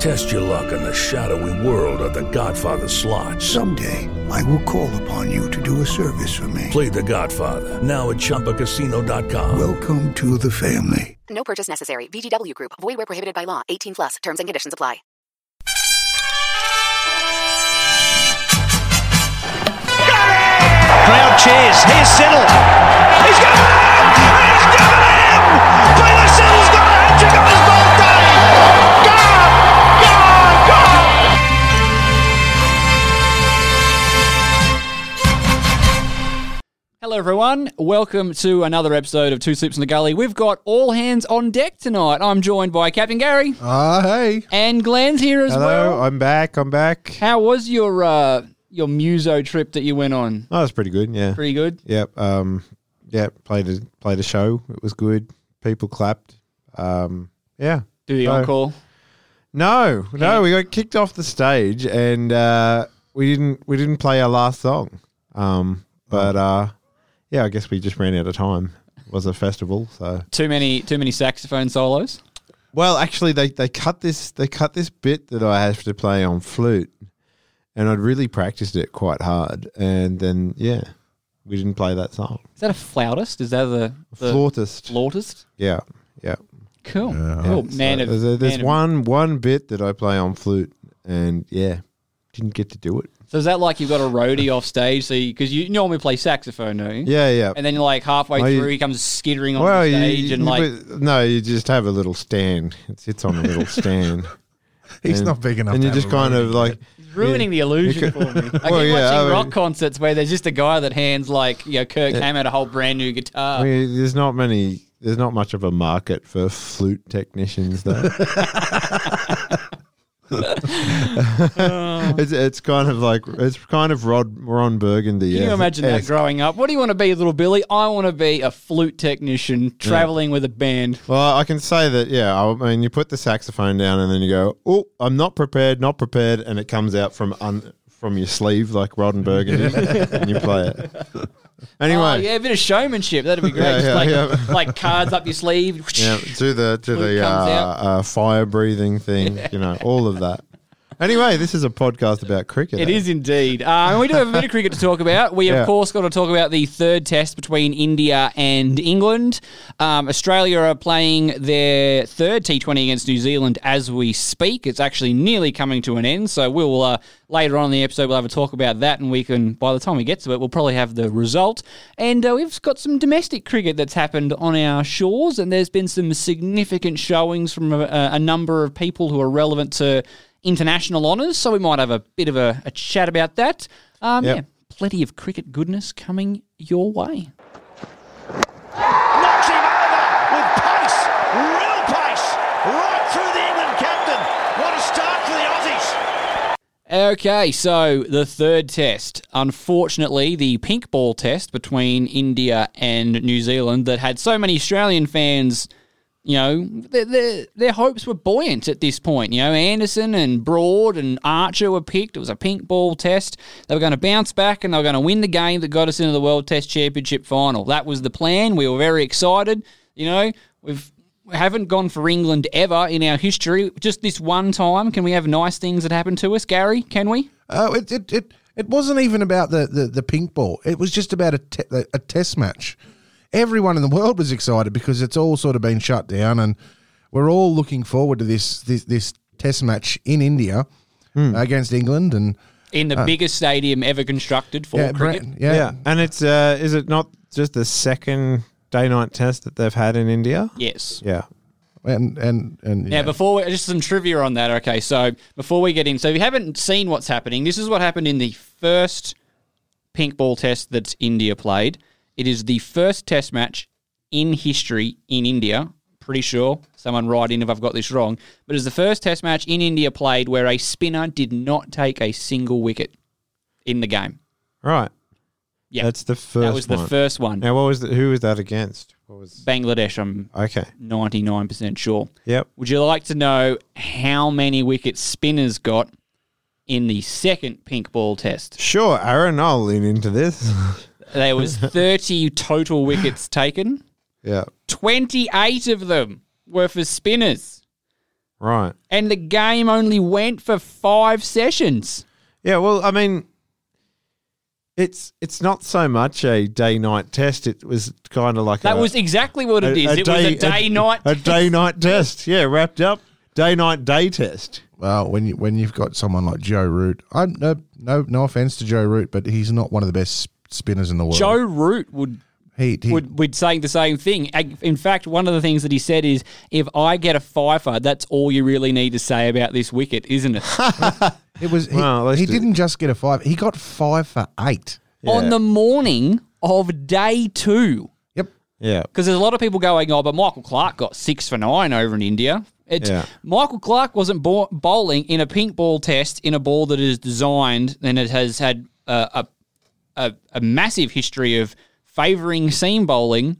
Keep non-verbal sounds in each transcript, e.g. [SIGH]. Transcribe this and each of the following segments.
Test your luck in the shadowy world of The Godfather slot. Someday, I will call upon you to do a service for me. Play The Godfather now at ChumbaCasino.com. Welcome to the family. No purchase necessary. VGW Group. Void where prohibited by law. 18 plus. Terms and conditions apply. Got it! Crowd cheers. Here's Siddle. He's got it! He's got it in! Baylor Siddle's got a hat-trick Hello, everyone. Welcome to another episode of Two Sleeps in the Gully. We've got all hands on deck tonight. I'm joined by Captain Gary Ah, hey. and Glenn's here as Hello, well. I'm back. I'm back. How was your uh, your muso trip that you went on? Oh, that's pretty good. Yeah. Pretty good. Yep. Um. Yep. Played a played a show. It was good. People clapped. Um. Yeah. Do the encore. No, no. We got kicked off the stage, and uh, we didn't we didn't play our last song. Um. But uh, yeah. I guess we just ran out of time. It was a festival, so. Too many too many saxophone solos. Well, actually, they, they cut this they cut this bit that I have to play on flute, and I'd really practiced it quite hard, and then yeah, we didn't play that song. Is that a flautist? Is that the, the Flautist, flautist? yeah, yeah. Cool. cool. Man So of there's there's man of- one one bit that I play on flute, and yeah, didn't get to do it. So is that like you've got a roadie off stage? So because you, normally play saxophone, don't you? Yeah, yeah. And then you're like halfway you- through, he comes skittering on well, the you, stage and you- like no, you just have a little stand. It sits on a little [LAUGHS] stand. He's And- not big enough. and you have just kind of roadie like ruining the illusion for me. [LAUGHS] I Well, keep yeah, watching I mean- rock concerts where there's just a guy that hands like you know Kirk Hammett a whole brand new guitar. I mean, there's not many. There's not much of a market for flute technicians, though. [LAUGHS] [LAUGHS] it's it's kind of like it's kind of Rod Ron Burgundy. Can you yeah. imagine that growing up? What do you want to be, little Billy? I want to be a flute technician traveling with a band. Well, I can say that. Yeah, I mean, you put the saxophone down and then you go, "Oh, I'm not prepared, not prepared," and it comes out from un, from your sleeve like Rod and Burgundy, [LAUGHS] and you play it. [LAUGHS] Anyway, Oh, yeah, a bit of showmanship. That'd be [LAUGHS] great. Yeah, Just yeah, like, yeah. [LAUGHS] like cards up your sleeve. Yeah, to the Flute the uh, uh, fire breathing thing, you know, all of that. Anyway, this is a podcast about cricket. It eh? is indeed. Uh, and we do have a bit of cricket to talk about. We, of Yeah. course, got to talk about the third test between India and England. Um, Australia are playing their third T20 against New Zealand as we speak. It's actually nearly coming to an end. So we'll, uh, later on in the episode, we'll have a talk about that. And we can, by the time we get to it, we'll probably have the result. And uh, we've got some domestic cricket that's happened on our shores. And there's been some significant showings from a, a number of people who are relevant to international honours, so we might have a bit of a, a chat about that. Um, Yep. Yeah, plenty of cricket goodness coming your way. Knocks him over with pace, real pace, right through the England captain. What a start for the Aussies. Okay, so the third test. Unfortunately, the pink ball test between India and New Zealand that had so many Australian fans, you know, their, their, their hopes were buoyant at this point. You know, Anderson and Broad and Archer were picked. It was a pink ball test. They were going to bounce back and they were going to win the game that got us into the World Test Championship final. That was the plan. We were very excited. You know, we've we haven't gone for England ever in our history. Just this one time, can we have nice things that happen to us, Gary? Can we? Oh, it, it, it, it wasn't even about the, the, the pink ball. It was just about a, te- a test match. Everyone in the world was excited because it's all sort of been shut down, and we're all looking forward to this this, this test match in India against England. And In the Uh, biggest stadium ever constructed for yeah, cricket. Brent, yeah, and it's uh, is it not just the second day night test that they've had in India? Yes. Yeah. and and and yeah. Now, before we, just some trivia on that. Okay, so before we get in, so if you haven't seen what's happening, this is what happened in the first pink ball test that India played. It is the first test match in history in India. Pretty sure. Someone write in if I've got this wrong. But it's the first test match in India played where a spinner did not take a single wicket in the game. Right. Yeah, That's the first. That was the one. first one. Now, what was the, who was that against? What was? Bangladesh, I'm Okay. 99% sure. Yep. Would you like to know how many wickets spinners got in the second pink ball test? Sure, Aaron. I'll lean into this. [LAUGHS] There was 30 total wickets taken. yeah. 28 of them were for spinners. Right. And the game only went for five sessions. Yeah. Well, I mean, it's it's not so much a day night test. It was kind of like That a, was exactly what it is. it was a day night. a day night test. Yeah, wrapped up day night day test. well, when you when you've got someone like Joe Root, I'm no no no offense to Joe Root, but he's not one of the best spinners in the world. Joe Root would he, he would would saying the same thing. In fact, one of the things that he said is, "If I get a fifer, that's all you really need to say about this wicket, isn't it?" [LAUGHS] it was he, Well, he didn't just get a five; he got five for eight. On the morning of day two, Yep. Yeah. because there's a lot of people going, "Oh, but Michael Clarke got six for nine over in India." It's, Yeah. Michael Clarke wasn't bowling in a pink ball test in a ball that is designed and it has had a, a, a, a massive history of favouring seam bowling.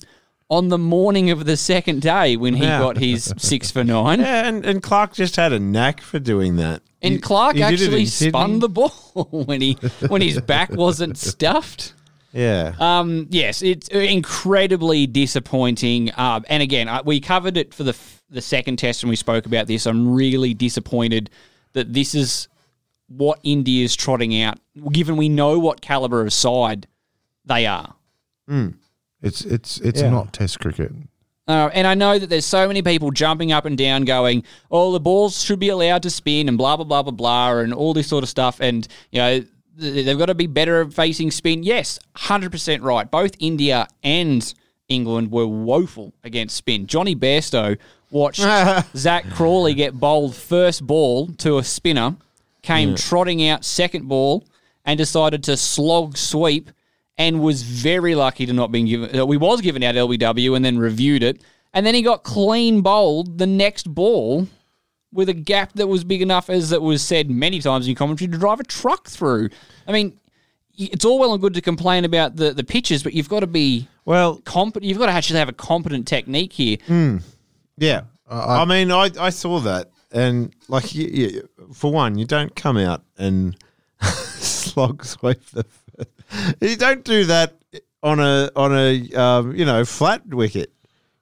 On the morning of the second day, when he Yeah. got his [LAUGHS] six for nine, Yeah, and, and Clarke just had a knack for doing that. And He- Clarke he actually spun the ball [LAUGHS] when he when his back wasn't stuffed. Yeah. Um, yes, it's incredibly disappointing. Um, and again, I, we covered it for the f- the second test, and we spoke about this. I'm really disappointed that this is what India is trotting out, given we know what caliber of side they are. It's it's it's Yeah. not Test cricket. Uh, and I know that there's so many people jumping up and down going, oh, the balls should be allowed to spin and blah, blah, blah, blah, blah, and all this sort of stuff. And, you know, th- they've got to be better at facing spin. Yes, 100% right. Both India and England were woeful against spin. Jonny Bairstow watched [LAUGHS] Zak Crawley get bowled first ball to a spinner, came trotting out second ball, and decided to slog sweep and was very lucky to not being given. uh, We was given out LBW and then reviewed it, and then he got clean bowled the next ball with a gap that was big enough, as it was said many times in commentary, to drive a truck through. I mean, it's all well and good to complain about the the pitches, but you've got to be well, competent. You've got to actually have a competent technique here. Yeah. I, mean, I, I saw that. And, like, you, you, for one, you don't come out and slog sweep the. You don't do that on a, on a um, you know, flat wicket.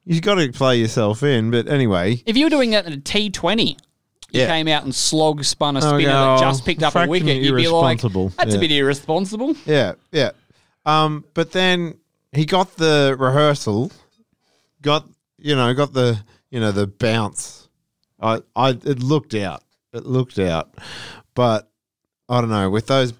You've got to play yourself in. But anyway, If you were doing that in a T Twenty. You Yeah. came out and slog spun a Oh, spinner that just picked up a wicket. You'd be like. "That's a bit irresponsible." Yeah, yeah. Um, but then he got the rehearsal, got you know, got the you know the bounce. I, I, it looked out. It looked out, but I don't know with those,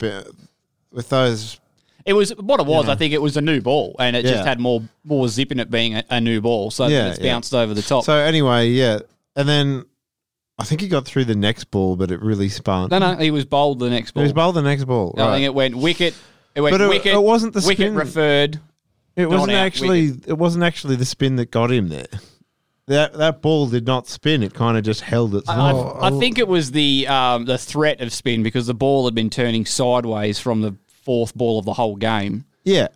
with those. It was what it was. know. I think it was a new ball, and it Yeah. just had more more zip in it being a, a new ball, so Yeah, it's yeah. bounced over the top. So anyway, yeah, and then I think he got through the next ball, but it really spun. no, no, he was bowled the next ball. He was bowled the next ball. I right. think it went wicket. It went But it- wicket. it wasn't the wicket spin. referred. It wasn't actually. It wasn't actually the spin that got him there. That that ball did not spin. It kind of just held its. I, line. I, I think it was the um, the threat of spin because the ball had been turning sideways from the fourth ball of the whole game. Yeah.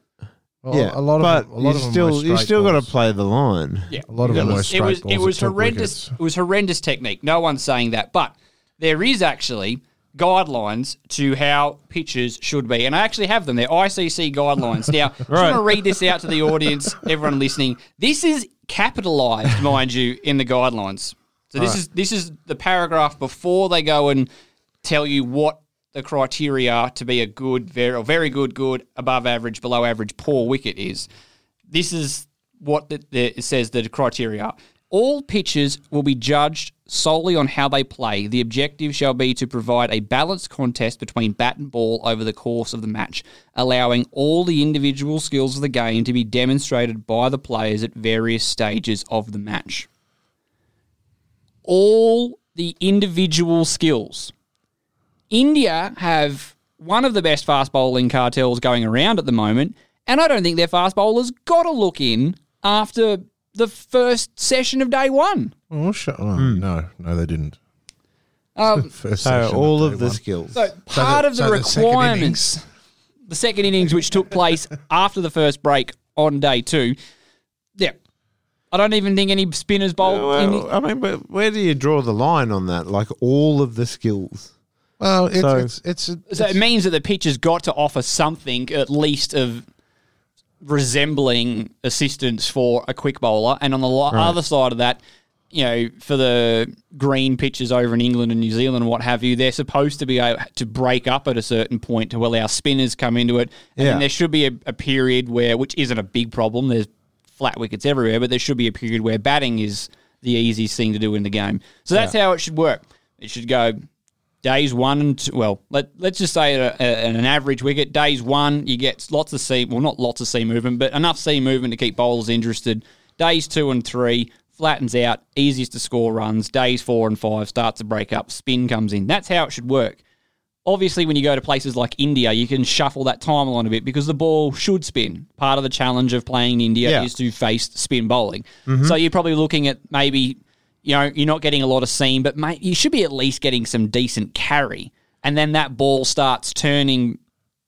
Well, yeah, a lot of but them- a lot you of them still were you straight still got to balls. play the line. Yeah, A lot of it them were was, straight it was, balls it that was took horrendous. wickets. It was horrendous technique. No one's saying that, but there is actually guidelines to how pitches should be, and I actually have them. They're ICC guidelines. Now, I'm going to read this out to the audience, [LAUGHS] everyone listening. This is capitalized, mind you, in the guidelines. So this Right. is this is the paragraph before they go and tell you what the criteria are to be a good, very, or very good, good, above average, below average, poor wicket is. This is what the, the, it says the criteria are. All pitches will be judged solely on how they play. The objective shall be to provide a balanced contest between bat and ball over the course of the match, allowing all the individual skills of the game to be demonstrated by the players at various stages of the match. All the individual skills. India have one of the best fast bowling cartels going around at the moment, and I don't think their fast bowlers got a look in after the first session of day one. Oh, sh- oh Hmm. no, no, they didn't. Um, [LAUGHS] First So session all day of the one. skills. so part the- of the so the second requirements, the second innings, which took place [LAUGHS] after the first break on day two, yeah, I don't even think any spinners bowled. in Well, I mean, but where do you draw the line on that? Like all of the skills. Well, it's So- it's, it's, a, So it means that the pitch has got to offer something at least of resembling assistance for a quick bowler. And on the lo- Right. other side of that, you know, for the green pitches over in England and New Zealand and what have you, they're supposed to be able to break up at a certain point to allow spinners come into it. And Yeah. there should be a, a period where, which isn't a big problem, there's flat wickets everywhere, but there should be a period where batting is the easiest thing to do in the game. So that's how it should work. It should go days one and two, well, let, let's just say at, a, an average wicket, days one, you get lots of seam, well, not lots of seam movement, but enough seam movement to keep bowlers interested. Days two and three, flattens out, easiest to score runs. Days four and five, starts to break up, spin comes in. That's how it should work. Obviously, when you go to places like India, you can shuffle that timeline a bit because the ball should spin. Part of the challenge of playing in India Yeah. is to face spin bowling. Mm-hmm. So you're probably looking at maybe, you know, you're not getting a lot of seam, but mate, you should be at least getting some decent carry. And then that ball starts turning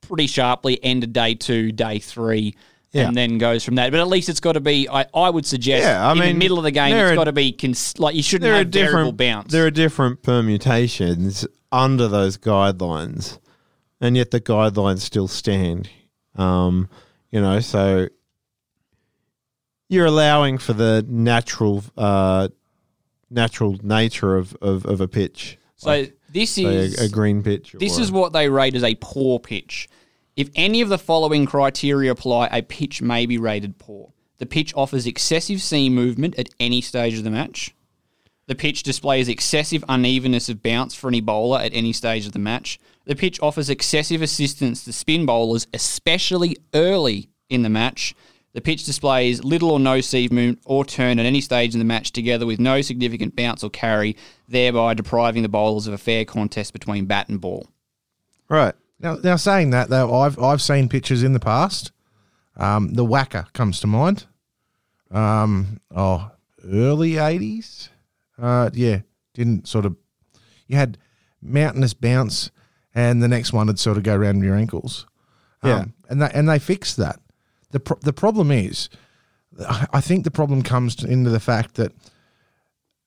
pretty sharply end of day two, day three, Yeah. and then goes from that. But at least it's got to be, I, I would suggest, Yeah, I in the mean, middle of the game, it's got to be, cons- like, you shouldn't have variable different bounce. There are different permutations under those guidelines, and yet the guidelines still stand. Um, you know, so you're allowing for the natural, uh, natural nature of, of, of a pitch. So this is a, a green pitch. This is what they rate as a poor pitch. If any of the following criteria apply, a pitch may be rated poor. The pitch offers excessive seam movement at any stage of the match. The pitch displays excessive unevenness of bounce for any bowler at any stage of the match. The pitch offers excessive assistance to spin bowlers, especially early in the match. The pitch displays little or no seam movement or turn at any stage in the match, together with no significant bounce or carry, thereby depriving the bowlers of a fair contest between bat and ball. right. Now, now saying that though, I've I've seen pictures in the past. Um, the WACA comes to mind. Um, oh, early eighties. Uh, yeah, didn't sort of. You had mountainous bounce, and the next one would sort of go around your ankles. Um, Yeah. and they and they fixed that. The pro- The problem is, I I think the problem comes to, into the fact that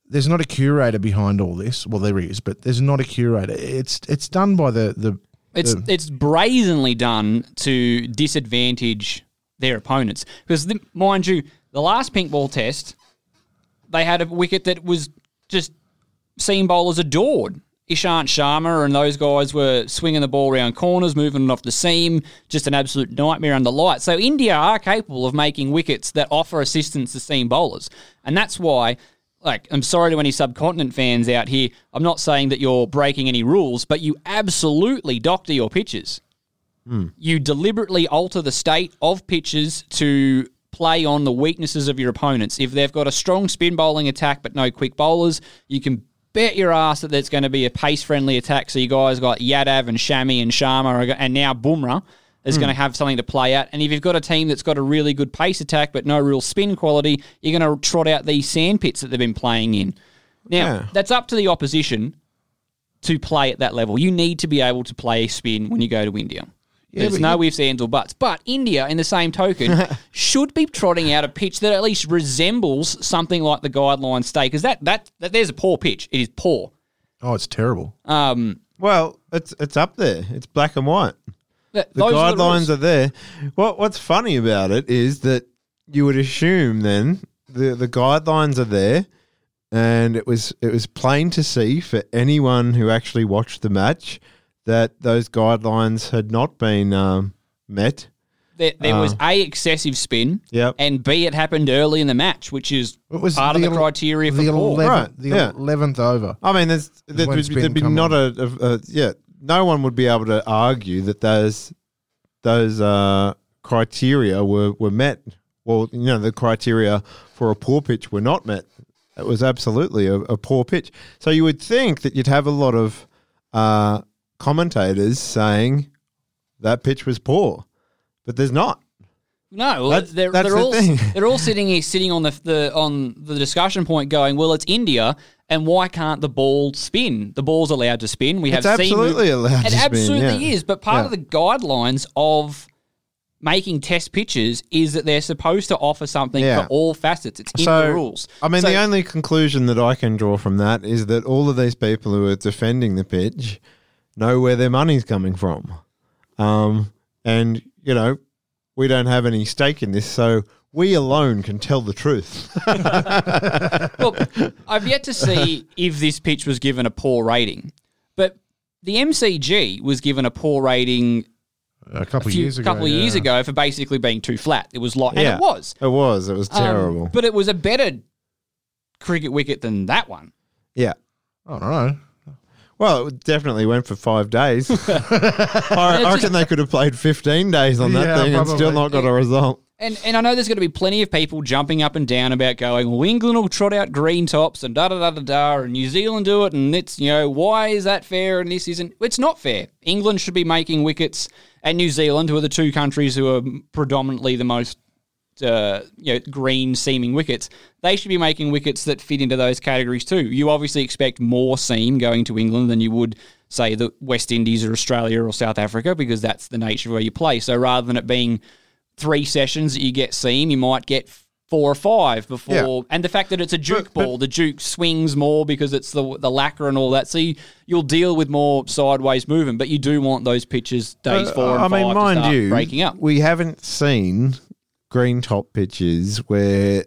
there's not a curator behind all this. Well, there is, but there's not a curator. It's it's done by the the It's the- it's brazenly done to disadvantage their opponents because, the, mind you, the last pink ball test, they had a wicket that was just seam bowlers adored. Ishant Sharma and those guys were swinging the ball around corners, moving it off the seam, just an absolute nightmare under light. So India are capable of making wickets that offer assistance to seam bowlers, and that's why. Like, I'm sorry to any subcontinent fans out here. I'm not saying that you're breaking any rules, but you absolutely doctor your pitches. Hmm. You deliberately alter the state of pitches to play on the weaknesses of your opponents. If they've got a strong spin bowling attack but no quick bowlers, you can bet your ass that there's going to be a pace friendly attack. So you guys got Yadav and Shami and Sharma and now Bumrah is going to hmm. have something to play at. And if you've got a team that's got a really good pace attack but no real spin quality, you're going to trot out these sand pits that they've been playing in. Now, Yeah. that's up to the opposition to play at that level. You need to be able to play spin when you go to India. There's but no you- ifs, ands, or buts. But India, in the same token, [LAUGHS] should be trotting out a pitch that at least resembles something like the guidelines state. Because that, that that there's a poor pitch. It is poor. oh, it's terrible. Um, Well, it's it's up there. It's black and white. Th- The those are the guidelines are there. What What's funny about it is that you would assume then the the guidelines are there, and it was it was plain to see for anyone who actually watched the match that those guidelines had not been um, met. There, there was Uh, A, excessive spin, Yep. and B, it happened early in the match, which is It was part of the ele- criteria for the poor. 11th, Right, the yeah. eleventh over. I mean, there's Is there, would be, there'd be not a, a, a yeah. No one would be able to argue that those those uh, criteria were were met. Well, you know, the criteria for a poor pitch were not met. It was absolutely a, a poor pitch. So you would think that you'd have a lot of uh, commentators saying that pitch was poor, but there's not. No, That's- they're, that's they're the all thing. they're all sitting here, sitting on the, the on the discussion point, going, "Well, it's India, and why can't the ball spin? The ball's allowed to spin. We It's have seen absolutely allowed It to spin, absolutely yeah. is. But part Yeah. of the guidelines of making test pitches is that they're supposed to offer something Yeah. for all facets. It's in the rules. I mean, So- the only conclusion that I can draw from that is that all of these people who are defending the pitch know where their money's coming from. Um, and, you know, we don't have any stake in this, so we alone can tell the truth. [LAUGHS] Look, I've yet to see if this pitch was given a poor rating, but the MCG was given a poor rating A couple a of few, years ago. couple of years ago for basically being too flat. It was like, and Yeah. it was. It was. It was Um, terrible. but it was a better cricket wicket than that one. yeah. I don't know. Well, it definitely went for five days. [LAUGHS] I, I just- reckon they could have played 15 days on that Yeah, thing and still probably. not got a result. And and I know there's going to be plenty of people jumping up and down about going, well, England will trot out green tops and da da da da da, and New Zealand do it, and it's you know why is that fair and this isn't? It's not fair. England should be making wickets, and New Zealand, who are the two countries who are predominantly the most uh, you know green seaming wickets, they should be making wickets that fit into those categories too. You obviously expect more seam going to England than you would say the West Indies or Australia or South Africa because that's the nature of where you play. So rather than it being three sessions that you get seam, you might get four or five before. Yeah. And the fact that it's a Duke But- but- ball, the Duke swings more because it's the the lacquer and all that. So you, you'll deal with more sideways movement, but you do want those pitches days Uh, four and I mean, five mind to start you, breaking up. we haven't seen green top pitches where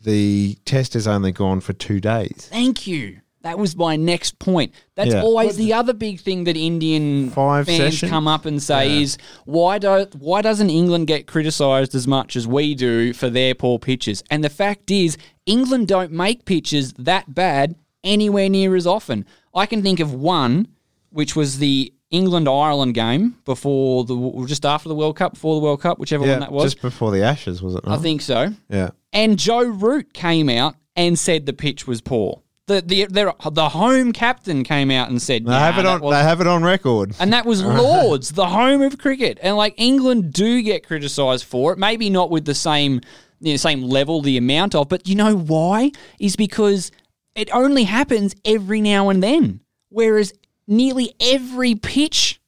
the test has only gone for two days. Thank you. That was my next point. That's Yeah. always the other big thing that Indian Five fans session? come up and say is why do why doesn't England get criticised as much as we do for their poor pitches? And the fact is, England don't make pitches that bad anywhere near as often. I can think of one, which was the England Ireland game before the just after the World Cup, before the World Cup, whichever Yeah, one that was. just before the Ashes, was it? Not? I think so. Yeah. And Joe Root came out and said the pitch was poor. The the their, the home captain came out and said They "Nah, have it on. They have it on record. and that was [LAUGHS] Lord's, the home of cricket. And like England do get criticised for it, maybe not with the same you know, same level, the amount of, but you know why? Is because it only happens every now and then. Whereas nearly every pitch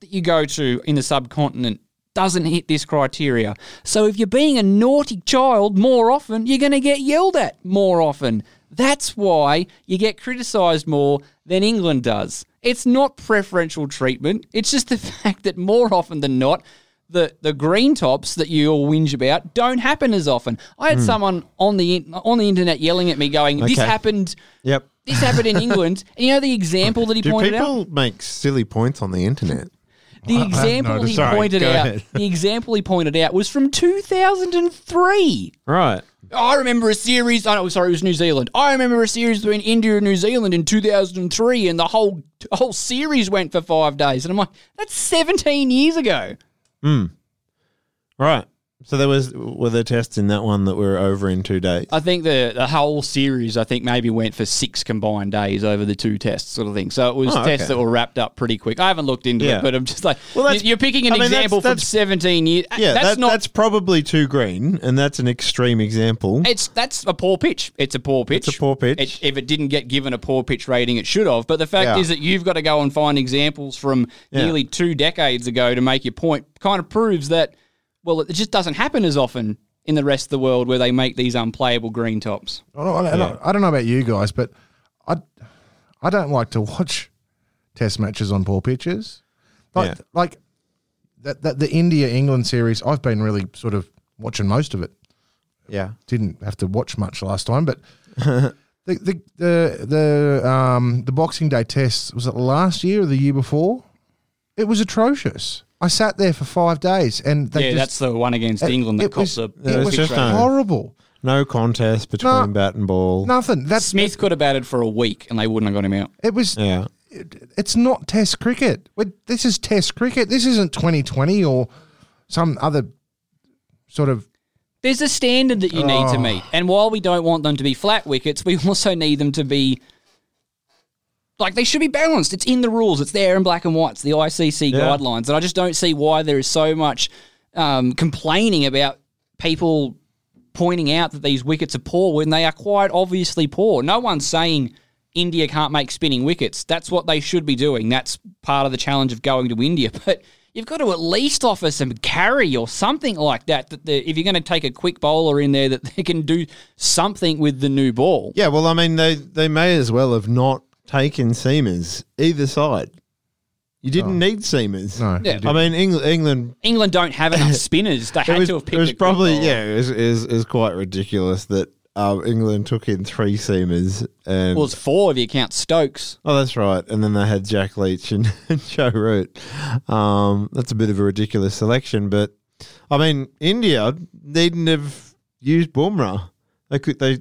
that you go to in the subcontinent doesn't hit this criteria. So if you're being a naughty child more often, you're going to get yelled at more often. That's why you get criticised more than England does. It's not preferential treatment. It's just the [LAUGHS] fact that more often than not, the, the green tops that you all whinge about don't happen as often. I had hmm. someone on the on the internet yelling at me, going, "This Okay. happened. Yep. This happened in England." [LAUGHS] And you know the example that he Do pointed out. people make silly points on the internet? The I have example he noticed. Sorry, pointed go out. ahead. The example he pointed out was from 2003. Right. I remember a series. Oh, I know, sorry, it was New Zealand. I remember a series between India and New Zealand in 2003, and the whole whole series went for five days. And I'm like, that's 17 years ago. Hmm. Right. So there was were there tests in that one that were over in two days? I think the the whole series, I think maybe went for six combined days over the two tests, sort of thing. So it was Oh, tests okay. that were wrapped up pretty quick. I haven't looked into Yeah. it, but I'm just like, Well, that's- you're picking an I mean, that's- example from that's- 17 years. yeah, that's that, not that's probably too green, and that's an extreme example. It's that's a poor pitch. It's a poor pitch. It's a poor pitch. It- if it didn't get given a poor pitch rating, it should have. But the fact Yeah. is that you've got to go and find examples from Yeah. nearly two decades ago to make your point. Kind of proves that well, it just doesn't happen as often in the rest of the world where they make these unplayable green tops. I don't, I, don't, I don't know about you guys, but I, I don't like to watch test matches on poor pitches. Like, Yeah. like that, that the India England series, I've been really sort of watching most of it. Yeah. Didn't have to watch much last time, but [LAUGHS] the the the the um the Boxing Day test was it last year or the year before? It was atrocious. I sat there for five days, and they yeah, just, that's the one against it- England that it was- cost the. it It was was just no- horrible. No contest between No. bat and ball. Nothing. That's Smith could have batted for a week and they wouldn't have got him out. It was. Yeah. It, it's not Test cricket. we this is Test cricket. This isn't 2020 or some other sort of. There's a standard that you need to Oh. meet. And while we don't want them to be flat wickets, we [LAUGHS] also need them to be like they should be balanced. It's in the rules. It's there in black and white. It's the ICC Yeah. guidelines. And I just don't see why there is so much um, complaining about people pointing out that these wickets are poor when they are quite obviously poor. No one's saying India can't make spinning wickets. That's what they should be doing. That's part of the challenge of going to India. [LAUGHS] But you've got to at least offer some carry or something like that. That the, if you're going to take a quick bowler in there, that they can do something with the new ball. Yeah, well, I mean, they, they may as well have not taken seamers either side. You didn't need seamers. No. Yeah. I mean, England, England England don't have enough [LAUGHS] spinners. They had was, to have picked it was a probably bowler. yeah, it was, is is quite ridiculous that uh, England took in three seamers and Well, it's four if you count Stokes. oh, that's right, and then they had Jack Leach and, [LAUGHS] and Joe Root. Um, that's a bit of a ridiculous selection, but I mean, India needn't have used Bumrah. They could they.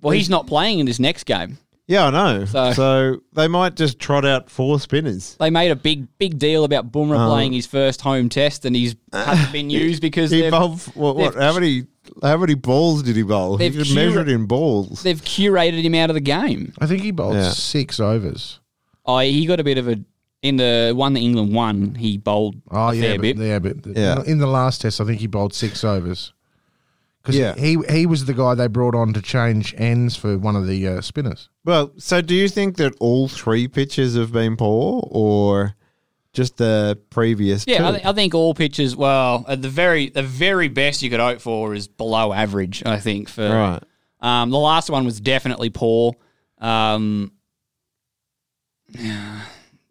Well, he's not playing in this next game. Yeah, I know. So- So, they might just trot out four spinners. They made a big, big deal about Bumrah Oh. playing his first home test, and he's [LAUGHS] hasn't been used because He bowled what? what how many? How many balls did he bowl? He They've could cura- measure it in balls. they've curated him out of the game. I think he bowled Yeah. six overs. Oh, he got a bit of a in the one that England won. He bowled Oh a yeah, fair but, bit. yeah, but Yeah. in the last test, I think he bowled six overs. Because Yeah. he he was the guy they brought on to change ends for one of the uh, spinners. Well, so do you think that all three pitches have been poor, or just the previous? Yeah, I, th- I think all pitches. Well, at the very the very best you could hope for is below average. I think for right. Um, the last one was definitely poor. Um, [SIGHS]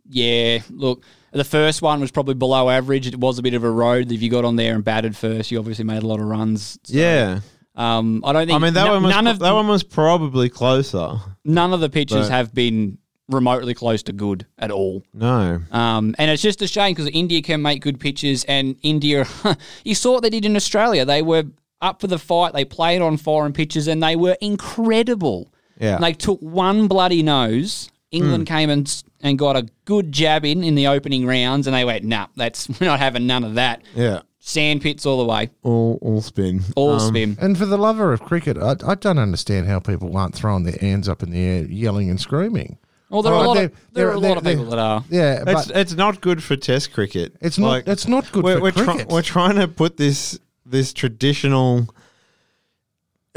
yeah, look, the first one was probably below average. It was a bit of a road. If you got on there and batted first, you obviously made a lot of runs. So, Yeah, Um, I don't think. I mean that no- one was none of that one was probably closer. none of the pitches have been remotely close to good at all. No, Um, and it's just a shame because India can make good pitches, and India, [LAUGHS] you saw what they did in Australia. They were up for the fight. They played on foreign pitches, and they were incredible. Yeah. And they took one bloody nose. England came and and got a good jab in in the opening rounds, and they went, "Nah, that's [LAUGHS] we're not having none of that." yeah, Sand pits all the way, all all spin, all Um, spin. And for the lover of cricket, I, I don't understand how people aren't throwing their hands up in the air, yelling and screaming. Well, there are a lot of there are a lot of people that are. Yeah, It's but it's not good for Test cricket. it's not. Like, it's not good we're for we're, try- cricket. we're trying to put this this traditional.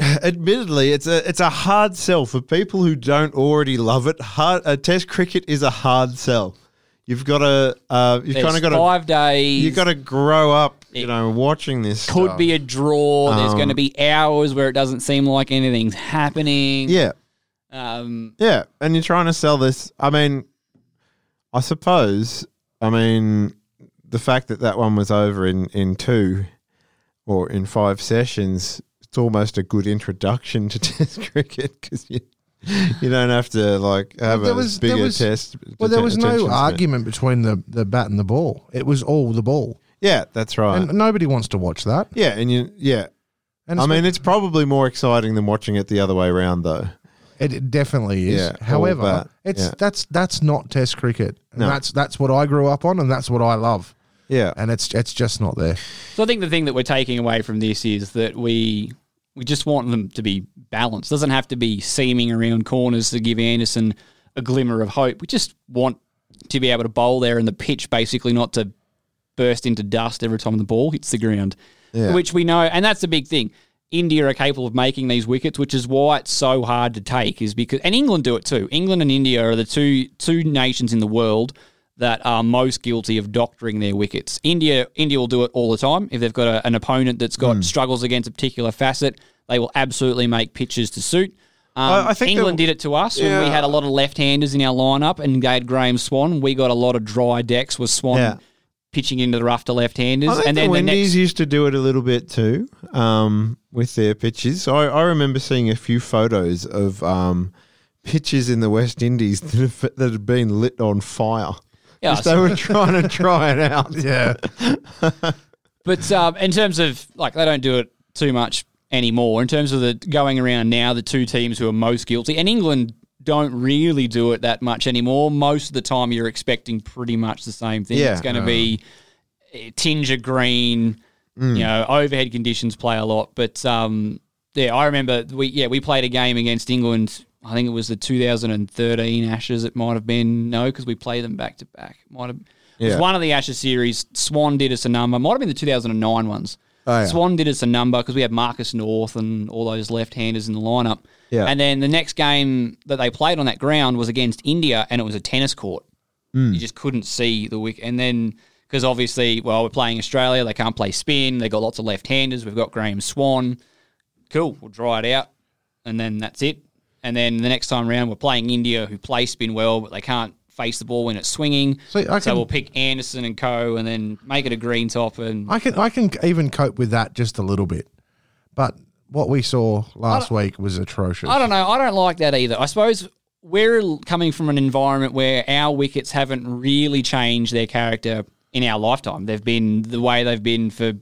[LAUGHS] Admittedly, it's a it's a hard sell for people who don't already love it. Hard uh, Test cricket is a hard sell. You've got to uh, you've kind of got five days. You've got to grow up. You know, watching this could stuff. be a draw. There's Um, going to be hours where it doesn't seem like anything's happening. yeah. Um, Yeah, and you're trying to sell this. I mean, I suppose. I mean, the fact that that one was over in in two or in five sessions, it's almost a good introduction to [LAUGHS] Test cricket because you you don't have to like have there a was- bigger was- test. well, there was no argument between the, the bat and the ball. It was all the ball, Yeah, that's right. and nobody wants to watch that. yeah, and you yeah. And I mean, it's probably more exciting than watching it the other way around, though. It, it definitely is. Yeah, However, it's yeah. that's that's not Test cricket. And No. That's that's what I grew up on, and that's what I love. Yeah, And it's it's just not there. so I think the thing that we're taking away from this is that we we just want them to be balanced. doesn't have to be seaming around corners to give Anderson a glimmer of hope. We just want to be able to bowl there and the pitch basically not to burst into dust every time the ball hits the ground, Yeah. which we know, and that's the big thing. India are capable of making these wickets, which is why it's so hard to take. Is because and England do it too. England and India are the two two nations in the world that are most guilty of doctoring their wickets. India India will do it all the time. If they've got a, an opponent that's got struggles against a particular facet, they will absolutely make pitches to suit. Um, I- I think England did it to us when we had a lot of left-handers in our lineup, and they had Graeme Swann. We got a lot of dry decks with Swann Yeah. pitching into the rough to left-handers, I think and the then the Windies next. used to do it a little bit too um, with their pitches. I, I remember seeing a few photos of um, pitches in the West Indies [LAUGHS] that, have, that had been lit on fire. Yeah, Just they were trying to try it out. [LAUGHS] Yeah. But um, in terms of like, they don't do it too much anymore. In terms of the going around now, the two teams who are most guilty, and England don't really do it that much anymore. Most of the time, you're expecting pretty much the same thing. Yeah. It's going to be a tinge of green. Mm. You know, overhead conditions play a lot. But um, yeah, I remember we yeah we played a game against England. I think it was the 2013 Ashes. It might have been no, because we played them back to back. Might have. It was one of the Ashes series. Swann did us a number. Might have been the 2009 ones. Oh, yeah. Swann did us a number because we had Marcus North and all those left-handers in the lineup. Yeah. And then the next game that they played on that ground was against India, and it was a tennis court. Mm. You just couldn't see the wicket. And then because obviously, well, we're playing Australia, they can't play spin. They got lots of left-handers. We've got Graeme Swann. Cool, we'll dry it out, and then that's it. And then the next time round, we're playing India, who play spin well, but they can't face the ball when it's swinging. See, I so can- we'll pick Anderson and Co. and then make it a green top. And I can I can even cope with that just a little bit, but what we saw last week was atrocious. I don't know. I don't like that either. I suppose we're coming from an environment where our wickets haven't really changed their character in our lifetime. They've been the way they've been for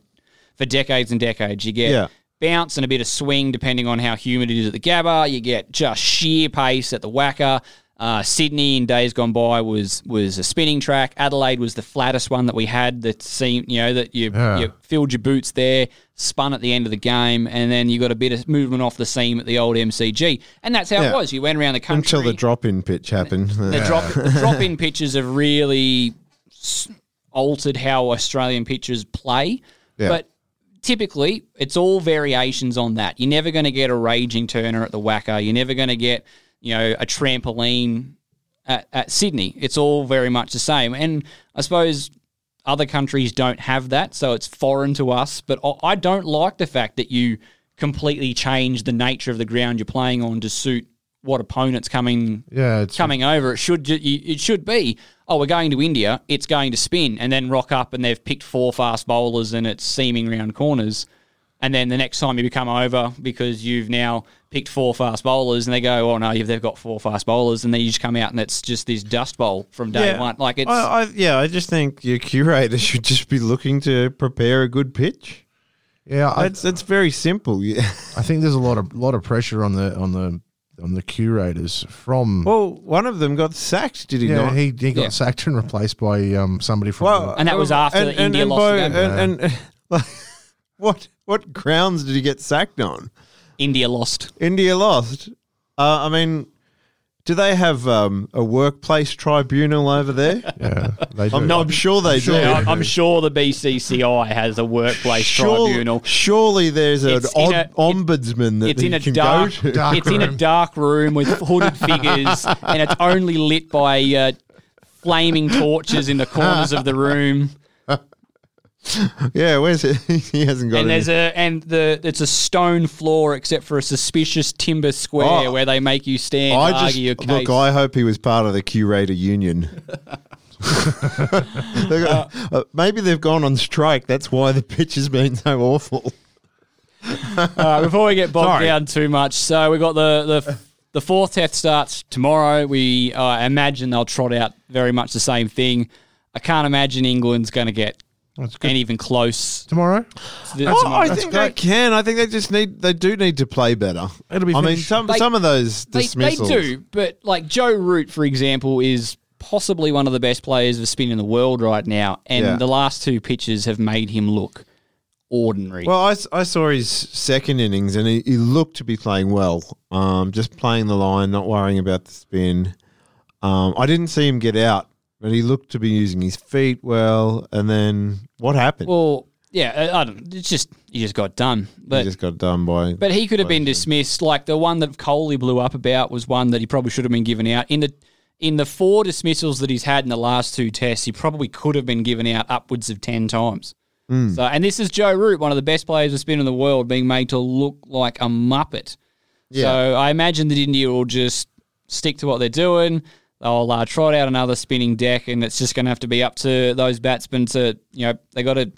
for decades and decades. You get Yeah. Bounce and a bit of swing depending on how humid it is at the Gabba. You get just sheer pace at the WACA. Uh, Sydney in days gone by was was a spinning track. Adelaide was the flattest one that we had. That seemed you know that you Yeah. you filled your boots there, spun at the end of the game, and then you got a bit of movement off the seam at the old MCG, and that's how Yeah. it was. You went around the country Until the drop in pitch happened. the drop the drop [LAUGHS] in pitches have really altered how Australian pitchers play. Yeah. But typically, it's all variations on that. You're never going to get a raging turner at the WACA. You're never going to get you know a trampoline at, at Sydney. It's all very much the same. And I suppose other countries don't have that, so it's foreign to us. But I- don't like the fact that you completely change the nature of the ground you're playing on to suit what opponents coming Yeah, it's coming over. It should it should be. Oh, we're going to India. It's going to spin, and then rock up, and they've picked four fast bowlers, and it's seaming round corners. And then the next time you come over because you've now picked four fast bowlers, and they go, "Oh no, you've, they've got four fast bowlers," and then you just come out and it's just this dust bowl from day one. Like it's I, I, yeah, I just think your curator should just be looking to prepare a good pitch. yeah. I, It's it's very simple. Yeah. [LAUGHS] I think there's a lot of lot of pressure on the on the on the curators from. Well, one of them got sacked, did he yeah, not? he, he got Yeah. sacked and replaced by um, somebody from. Well, And that was after and, India and, lost the and game. And, and, [LAUGHS] like, what what grounds did he get sacked on? India lost. India lost. Uh, I mean, do they have um, a workplace tribunal over there? [LAUGHS] yeah, they do. I'm, I'm sure they do. Yeah, I'm, I'm sure the BCCI has a workplace Sure- tribunal. Surely there's an It's in od- a- it- ombudsman that It's he in a can dark, go to. Dark it's in a room. dark room with hooded figures, and it's only lit by uh, flaming torches in the corners of the room. [LAUGHS] Yeah, where's it? [LAUGHS] he hasn't got And any. there's a and the it's a stone floor except for a suspicious timber square Oh. where they make you stand I just argue your case. look. I hope he was part of the curator union. [LAUGHS] They uh, maybe they've gone on strike. That's why the pitch has been so awful. Uh, before we get bogged Sorry. down too much, so we've got the the the fourth test starts tomorrow. We uh, imagine they'll trot out very much the same thing. I can't imagine England's going to get That's good. any even close. Tomorrow, the, Oh, tomorrow. I think they can. I think they just need. They do need to play better. It'll be I mean, finished. some They- some of those They, they dismissals. do, but like Joe Root, for example, is possibly one of the best players of spin in the world right now, and Yeah. the last two pitches have made him look ordinary. Well, I, s- I saw his second innings and he, he looked to be playing well. Um, just playing the line, not worrying about the spin. Um, I didn't see him get out, but he looked to be using his feet well. And then what happened? Well, yeah, I don't. It's just he just got done, he but just got done by. But he could have been dismissed. Like the one that Kohli blew up about was one that he probably should have been given out. In the in the four dismissals that he's had in the last two tests, he probably could have been given out upwards of ten times. Hmm. So, and this is Joe Root, one of the best players of spin in the world, being made to look like a muppet. Yeah. So I imagine that India will just stick to what they're doing. They'll uh, trot out another spinning deck, and it's just going to have to be up to those batsmen to, you know, they got to.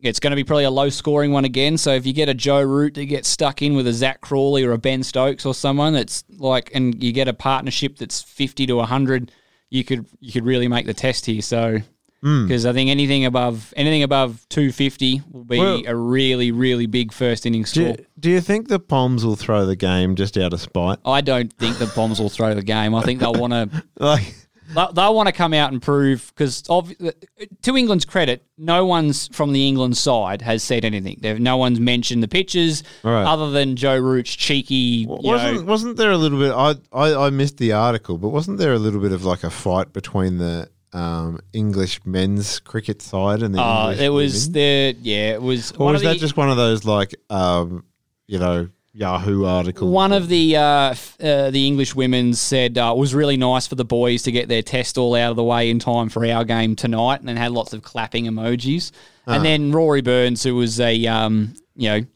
It's going to be probably a low scoring one again. So if you get a Joe Root that gets stuck in with a Zak Crawley or a Ben Stokes or someone that's like, and you get a partnership that's fifty to hundred, you could you could really make the test here. So. Mm. because I think anything above anything above two fifty will be Well- a really really big first innings Do score. you, do you think the Poms will throw the game just out of spite? I don't think the Bombs will throw the game. I think they'll [LAUGHS] want to. Like, They'll, they'll want to come out and prove because, to England's credit, no one's from the England side has said anything. They've, no one's mentioned the pitches Right. other than Joe Root's cheeky. You wasn't wasn't there a little bit? I, I I missed the article, but wasn't there a little bit of like a fight between the um, English men's cricket side and the uh, English it was the yeah, it was. or was that the- just one of those like um, you know Yahoo articles? One of the uh, f- uh, the English women said uh, it was really nice for the boys to get their test all out of the way in time for our game tonight, and then had lots of clapping emojis. Ah. And then Rory Burns, who was a um, you know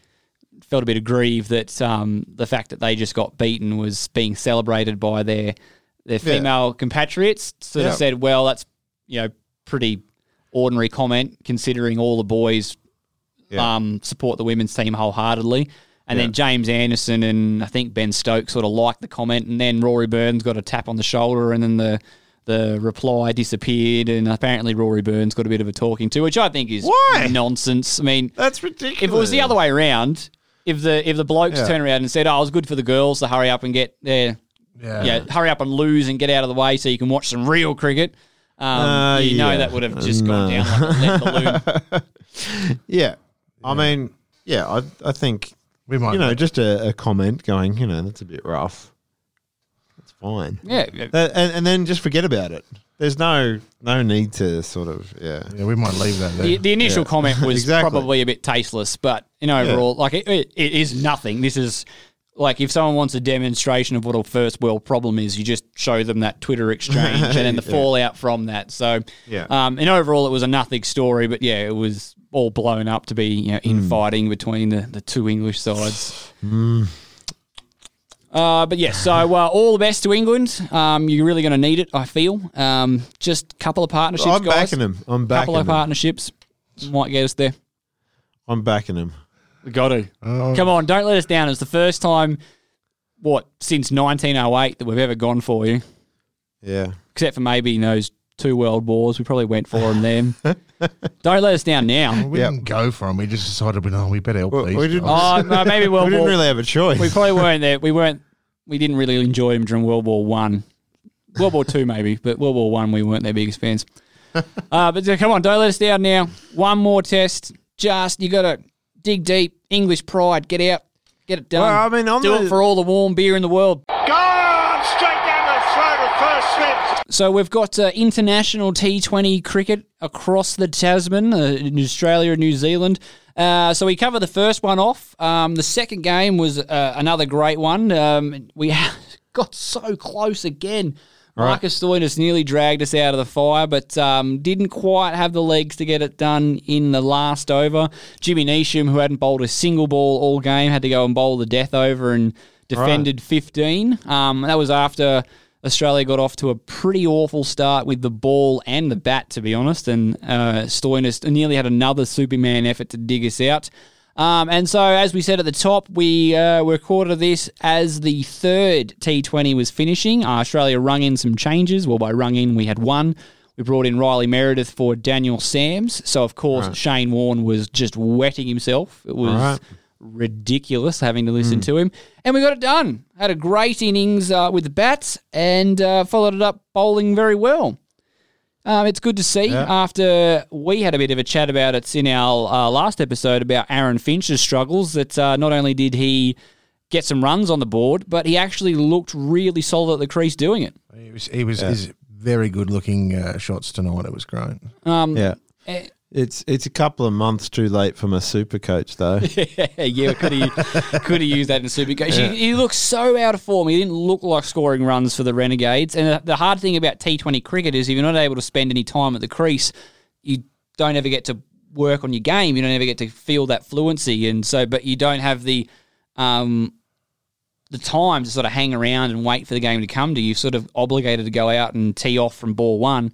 felt a bit aggrieved that um, the fact that they just got beaten was being celebrated by their their Yeah. female compatriots. Sort Yeah. of said, well, that's you know pretty ordinary comment considering all the boys Yeah. um, support the women's team wholeheartedly. And Yeah. then James Anderson and I think Ben Stokes sort of liked the comment, and then Rory Burns got a tap on the shoulder, and then the the reply disappeared, and apparently Rory Burns got a bit of a talking to, which I think is Why? nonsense. I mean, That's ridiculous. if it was the other way around, if the if the blokes Yeah. turned around and said, "Oh, it was good for the girls to hurry up and get there, Yeah. yeah, hurry up and lose and get out of the way so you can watch some real cricket," um, Uh, you know yeah. that would have just gone down like a lead balloon. [LAUGHS] yeah. I mean, yeah, I I think We might you know make- just a, a comment going, you know, that's a bit rough. That's fine. Yeah, That- and, and then just forget about it. There's no no need to sort of yeah. Yeah, we might leave that there. The, the initial Yeah. comment [LAUGHS] was Exactly. probably a bit tasteless, but in overall, like it, it, it is nothing. This is like if someone wants a demonstration of what a first world problem is, you just show them that Twitter exchange and then the [LAUGHS] Yeah. fallout from that. So, Yeah. um, in overall, it was a nothing story, but yeah, it was all blown up to be you know Hmm. infighting between the, the two English sides. [SIGHS] Uh, but yeah, so uh, all the best to England. Um, you're really going to need it, I feel. Um, just a couple of partnerships, I'm guys. backing him. I'm backing couple of partnerships might get us there. I'm backing him. We got to. Oh. Come on, don't let us down. It's the first time, what, since 1908 that we've ever gone for you, Yeah. except for maybe those two world wars. We probably went for them then. [LAUGHS] don't let us down now. we Yep. didn't go for them. We just decided, no, we better help Well, these we didn't- Oh, no, maybe [LAUGHS] World we didn't War. really have a choice. we probably weren't there. We weren't. We didn't really enjoy them during World War One. World War Two maybe, but World War One we weren't their biggest fans. [LAUGHS] uh, but come on, don't let us down now. One more test. Just you got to dig deep. English pride. Get out. Get it done. Well, I mean, on do the- it for all the warm beer in the world. Gone straight down the throat of first slip. So we've got uh, international T20 cricket across the Tasman, uh, in Australia and New Zealand. Uh, so we cover the first one off. Um, the second game was uh, another great one. Um, we [LAUGHS] got so close again. Marcus Stoinis nearly dragged us out of the fire, but um, didn't quite have the legs to get it done in the last over. Jimmy Neesham, who hadn't bowled a single ball all game, had to go and bowl the death over and defended 15. Um, that was after Australia got off to a pretty awful start with the ball and the bat, to be honest. And uh, Stoinis nearly had another Superman effort to dig us out. Um, and so, as we said at the top, we uh, recorded this as the third T20 was finishing. Uh, Australia rung in some changes. Well, by rung in, we had one. We brought in Riley Meredith for Daniel Sams. So, of course, Shane Warne was just wetting himself. It was Right. ridiculous having to listen to him. And we got it done. Had a great innings uh, with the bats and uh, followed it up bowling very well. Um, it's good to see Yeah. after we had a bit of a chat about it in our uh, last episode about Aaron Finch's struggles that uh, not only did he get some runs on the board, but he actually looked really solid at the crease doing it. He was, he was his very good looking uh, shots tonight. It was great. Um, yeah. It's it's a couple of months too late for my super coach though. [LAUGHS] yeah, yeah, could he [LAUGHS] could have used that in Supercoach? He, he looks so out of form. He didn't look like scoring runs for the Renegades. And the, the hard thing about T20 cricket is if you're not able to spend any time at the crease, you don't ever get to work on your game. You don't ever get to feel that fluency. And so, but you don't have the um, the time to sort of hang around and wait for the game to come to you. Sort of obligated to go out and tee off from ball one,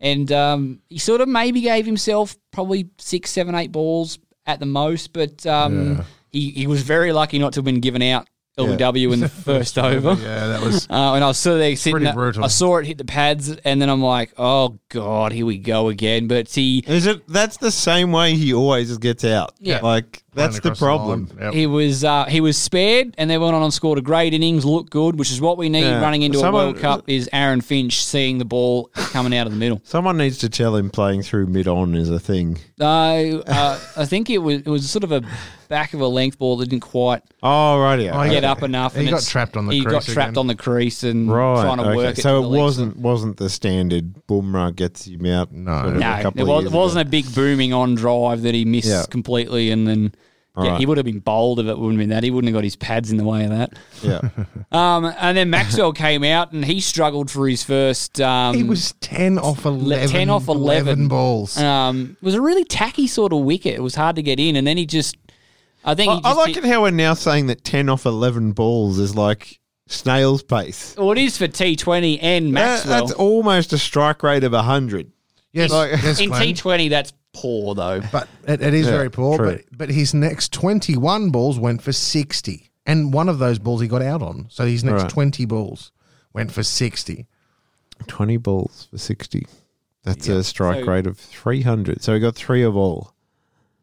and um, he sort of maybe gave himself probably six, seven, eight balls at the most, but um, Yeah. he he was very lucky not to have been given out. LBW in the [LAUGHS] first over. Yeah, that was [LAUGHS] Uh, and I was sort of there sitting Pretty brutal. I saw it hit the pads, and then I'm like, oh, God, here we go again. But he, Is it? That's the same way he always gets out. Yeah. like that's the across the problem. Yep. he was uh, he was spared, and they went on and scored a great innings, looked good, which is what we need Yeah. running into Someone- a World Cup. Is Aaron Finch seeing the ball coming out of the middle? [LAUGHS] Someone needs to tell him playing through mid on is a thing. Uh, uh, I think it was it was sort of a back of a length ball that didn't quite Oh, righty. Oh, get yeah. up enough. He and got trapped on the he got trapped again. on the crease and Right. trying to okay. work it. So to it wasn't wasn't the standard Boomerang gets him out. No. sort of No, couple it, was, wasn't ago. a big booming on drive that he missed Yeah. completely, and then yeah, Alright. he would have been bowled if it wouldn't have been that. He wouldn't have got his pads in the way of that. Yeah. [LAUGHS] Um, and then Maxwell came out and he struggled for his first. Um, he was ten off eleven. 10 off 11. balls. Um, it was a really tacky sort of wicket. It was hard to get in, and then he just. I think I, I like hit- it how we're now saying that ten off eleven balls is like snail's pace. Well, it is for T Twenty and That- Maxwell. that's almost a strike rate of hundred. yes, like- yes, in Glenn. T Twenty, that's poor though. But it, it is Yeah, very poor. true. But but his next twenty one balls went for sixty, and one of those balls he got out on. So his next Right. twenty balls went for sixty. Twenty balls for sixty. That's a strike So- rate of three hundred. So he got three of all.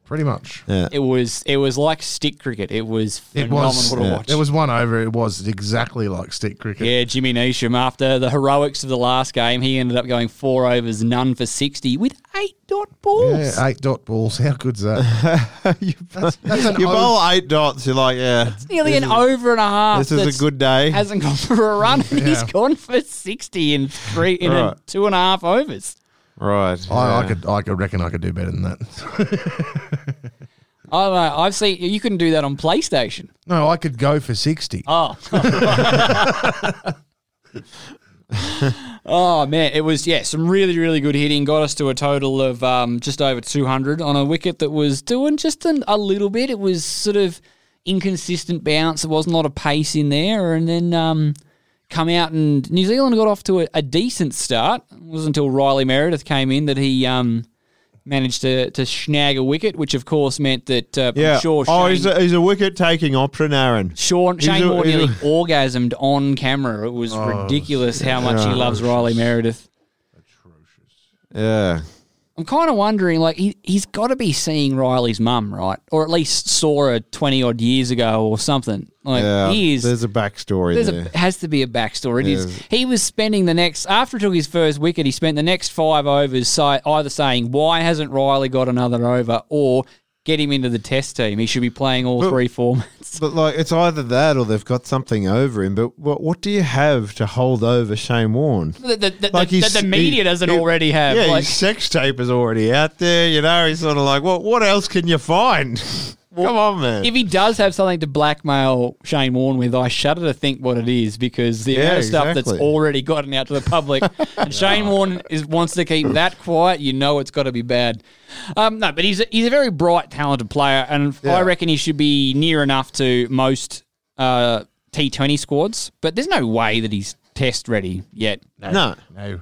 Pretty much. Yeah. It was it was like stick cricket. It was It phenomenal was. to yeah. watch. There was one over. It was exactly like stick cricket. Yeah, Jimmy Neesham, after the heroics of the last game, he ended up going four overs, none for 60 with eight dot balls. Yeah, eight dot balls. How good's that? [LAUGHS] you that's an you o- bowl eight dots. You're like, yeah. It's nearly an is- over and a half. This is that's- a good day. Hasn't gone for a run. and He's Yeah. gone for 60 in three in a Right. two and a half overs. Right. I, I could. I could reckon I could do better than that. I don't know. I've seen you couldn't do that on PlayStation. no, I could go for sixty. Oh. [LAUGHS] oh man, it was yeah, some really really good hitting. Got us to a total of um, just over 200 on a wicket that was doing just an, a little bit. It was sort of inconsistent bounce. There wasn't a lot of pace in there, and then um, come out and New Zealand got off to a, a decent start. It wasn't until Riley Meredith came in that he. Um, Managed to, to snag a wicket, which of course meant that uh, I'm Yeah. sure oh, he's a, he's a wicket taking option, Aaron. Sean, Shane a- Moore he's a- nearly [LAUGHS] orgasmed on camera. It was ridiculous how much he yeah. loves Riley Meredith. Atrocious. Yeah. I'm kind of wondering, like, he, he's got to be seeing Riley's mum, right? Or at least saw her 20 odd years ago or something. Like, yeah. he is. There's a backstory There's there. a has to be a backstory. It is. There's- He was spending the next after he took his first wicket. He spent the next five overs si- either saying why hasn't Riley got another over or get him into the test team. He should be playing all But- three formats. But like, it's either that or they've got something over him. But what what do you have to hold over Shane Warne? That the, the, Like the, the media he- doesn't he- already have. Yeah, like, his sex tape is already out there. You know, he's sort of like, well, what else can you find? [LAUGHS] Come on, man. if he does have something to blackmail Shane Warne with, I shudder to think what it is because the Yeah, amount of stuff that's already gotten out to the public, [LAUGHS] and Shane Warne is wants to keep that quiet, you know it's got to be bad. Um, no, but he's a, he's a very bright, talented player, and Yeah. I reckon he should be near enough to most uh, T20 squads. But there's no way that he's test ready yet. no. No.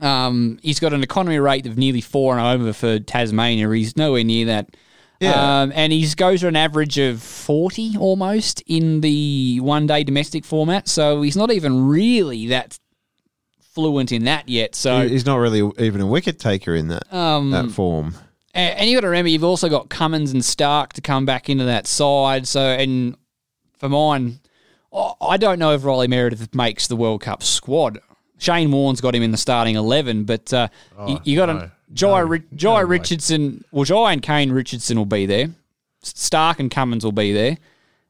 Um, he's got an economy rate of nearly four and over for Tasmania. He's nowhere near that. Yeah. Um, and he goes for an average of 40 almost in the one day domestic format. So he's not even really that fluent in that yet. So, he's not really even a wicket taker in that um, that form. a- and you've got to remember, you've also got Cummins and Starc to come back into that side. So, and for mine, I- I don't know if Riley Meredith makes the World Cup squad. Shane Warne's got him in the starting eleven, but uh, you, you got no. Jai, No, no. Richardson. Well, Jai and Kane Richardson will be there. Starc and Cummins will be there,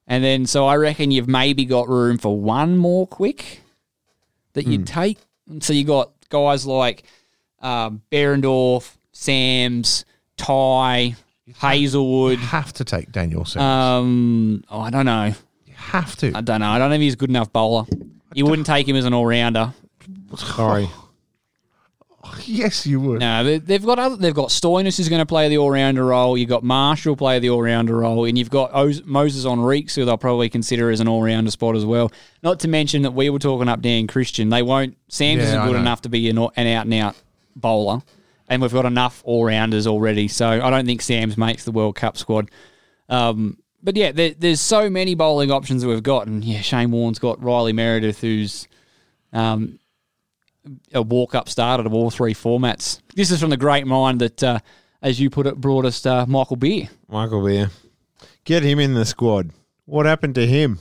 and then so I reckon you've maybe got room for one more quick that you'd take. So you got guys like um, Behrendorff, Sams, Tye, Hazlewood. You Have to take Daniel Sams. Um, oh, I don't know. you have to. I don't know. I don't know if he's a good enough bowler. You wouldn't take him as an all rounder. Sorry. [LAUGHS] yes, you would. No, they, they've got other, they've got Stoinis who's going to play the all rounder role. You've got Marshall play the all rounder role, and you've got Oz, Moises Henriques who they'll probably consider as an all rounder spot as well. Not to mention that we were talking up Dan Christian. They won't. Sam's Yeah, isn't I good know. enough to be an, an out and out bowler, and we've got enough all rounders already. So I don't think Sam's makes the World Cup squad. Um, but yeah, there, there's so many bowling options that we've got, and yeah, Shane Warne's got Riley Meredith, who's um, a walk up starter of all three formats. This is from the great mind that, uh, as you put it, brought us uh, Michael Beer. Michael Beer. Get him in the squad. What happened to him?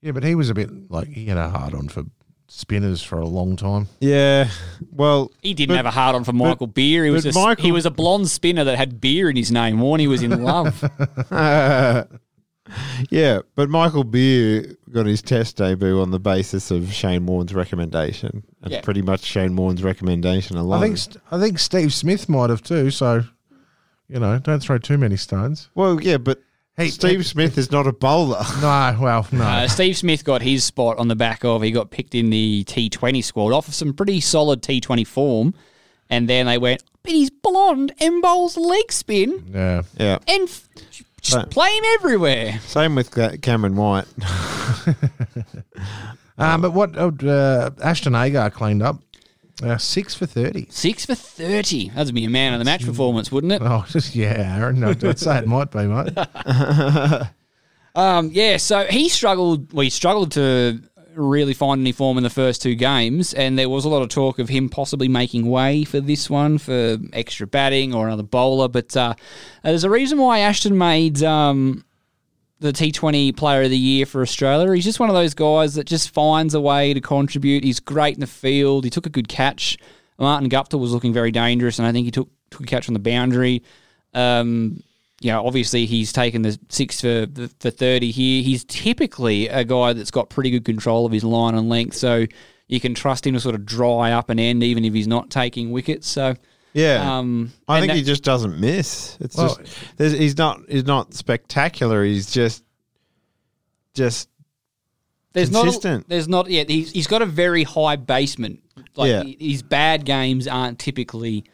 Yeah, but he was a bit like he had a hard on for spinners for a long time. Yeah. Well, He didn't but- have a hard on for Michael Beer. He was but a, Michael- he was a blonde spinner that had beer in his name. Warney was in love. [LAUGHS] yeah, but Michael Beer got his test debut on the basis of Shane Warne's recommendation, and Yeah. pretty much Shane Warne's recommendation alone. I think St- I think Steve Smith might have too. So, you know, don't throw too many stones. well, yeah, but Hey, Steve hey- Smith is not a bowler. [LAUGHS] No, well, [LAUGHS] no. Uh, Steve Smith got his spot on the back of he got picked in the T20 squad off of some pretty solid T20 form, and then they went, but he's blonde and bowls leg spin yeah. Yeah. and f- just But- play him everywhere. Same with Cameron White. [LAUGHS] Um, but what uh, Ashton Agar cleaned up uh, six for thirty. Six for thirty. That'd be a man of the match performance, wouldn't it? Oh, just [LAUGHS] yeah, Aaron. No, I'd say it might be, mate. [LAUGHS] [LAUGHS] Um, yeah, so he struggled. Well, he struggled to really find any form in the first two games, and there was a lot of talk of him possibly making way for this one for extra batting or another bowler. But uh, there's a reason why Ashton made um, the T20 Player of the Year for Australia. He's just one of those guys that just finds a way to contribute. He's great in the field. He took a good catch. Martin Guptill was looking very dangerous, and I think he took took a catch on the boundary. Um, you know, obviously he's taken the six for for thirty here. He's typically a guy that's got pretty good control of his line and length, so you can trust him to sort of dry up an end, even if he's not taking wickets. So Yeah, um, I think that- he just doesn't miss. It's Well- just there's, he's not he's not spectacular. He's just just There's consistent. not. There's not. Yeah, he's, he's got a very high basement. Like Yeah. his bad games aren't typically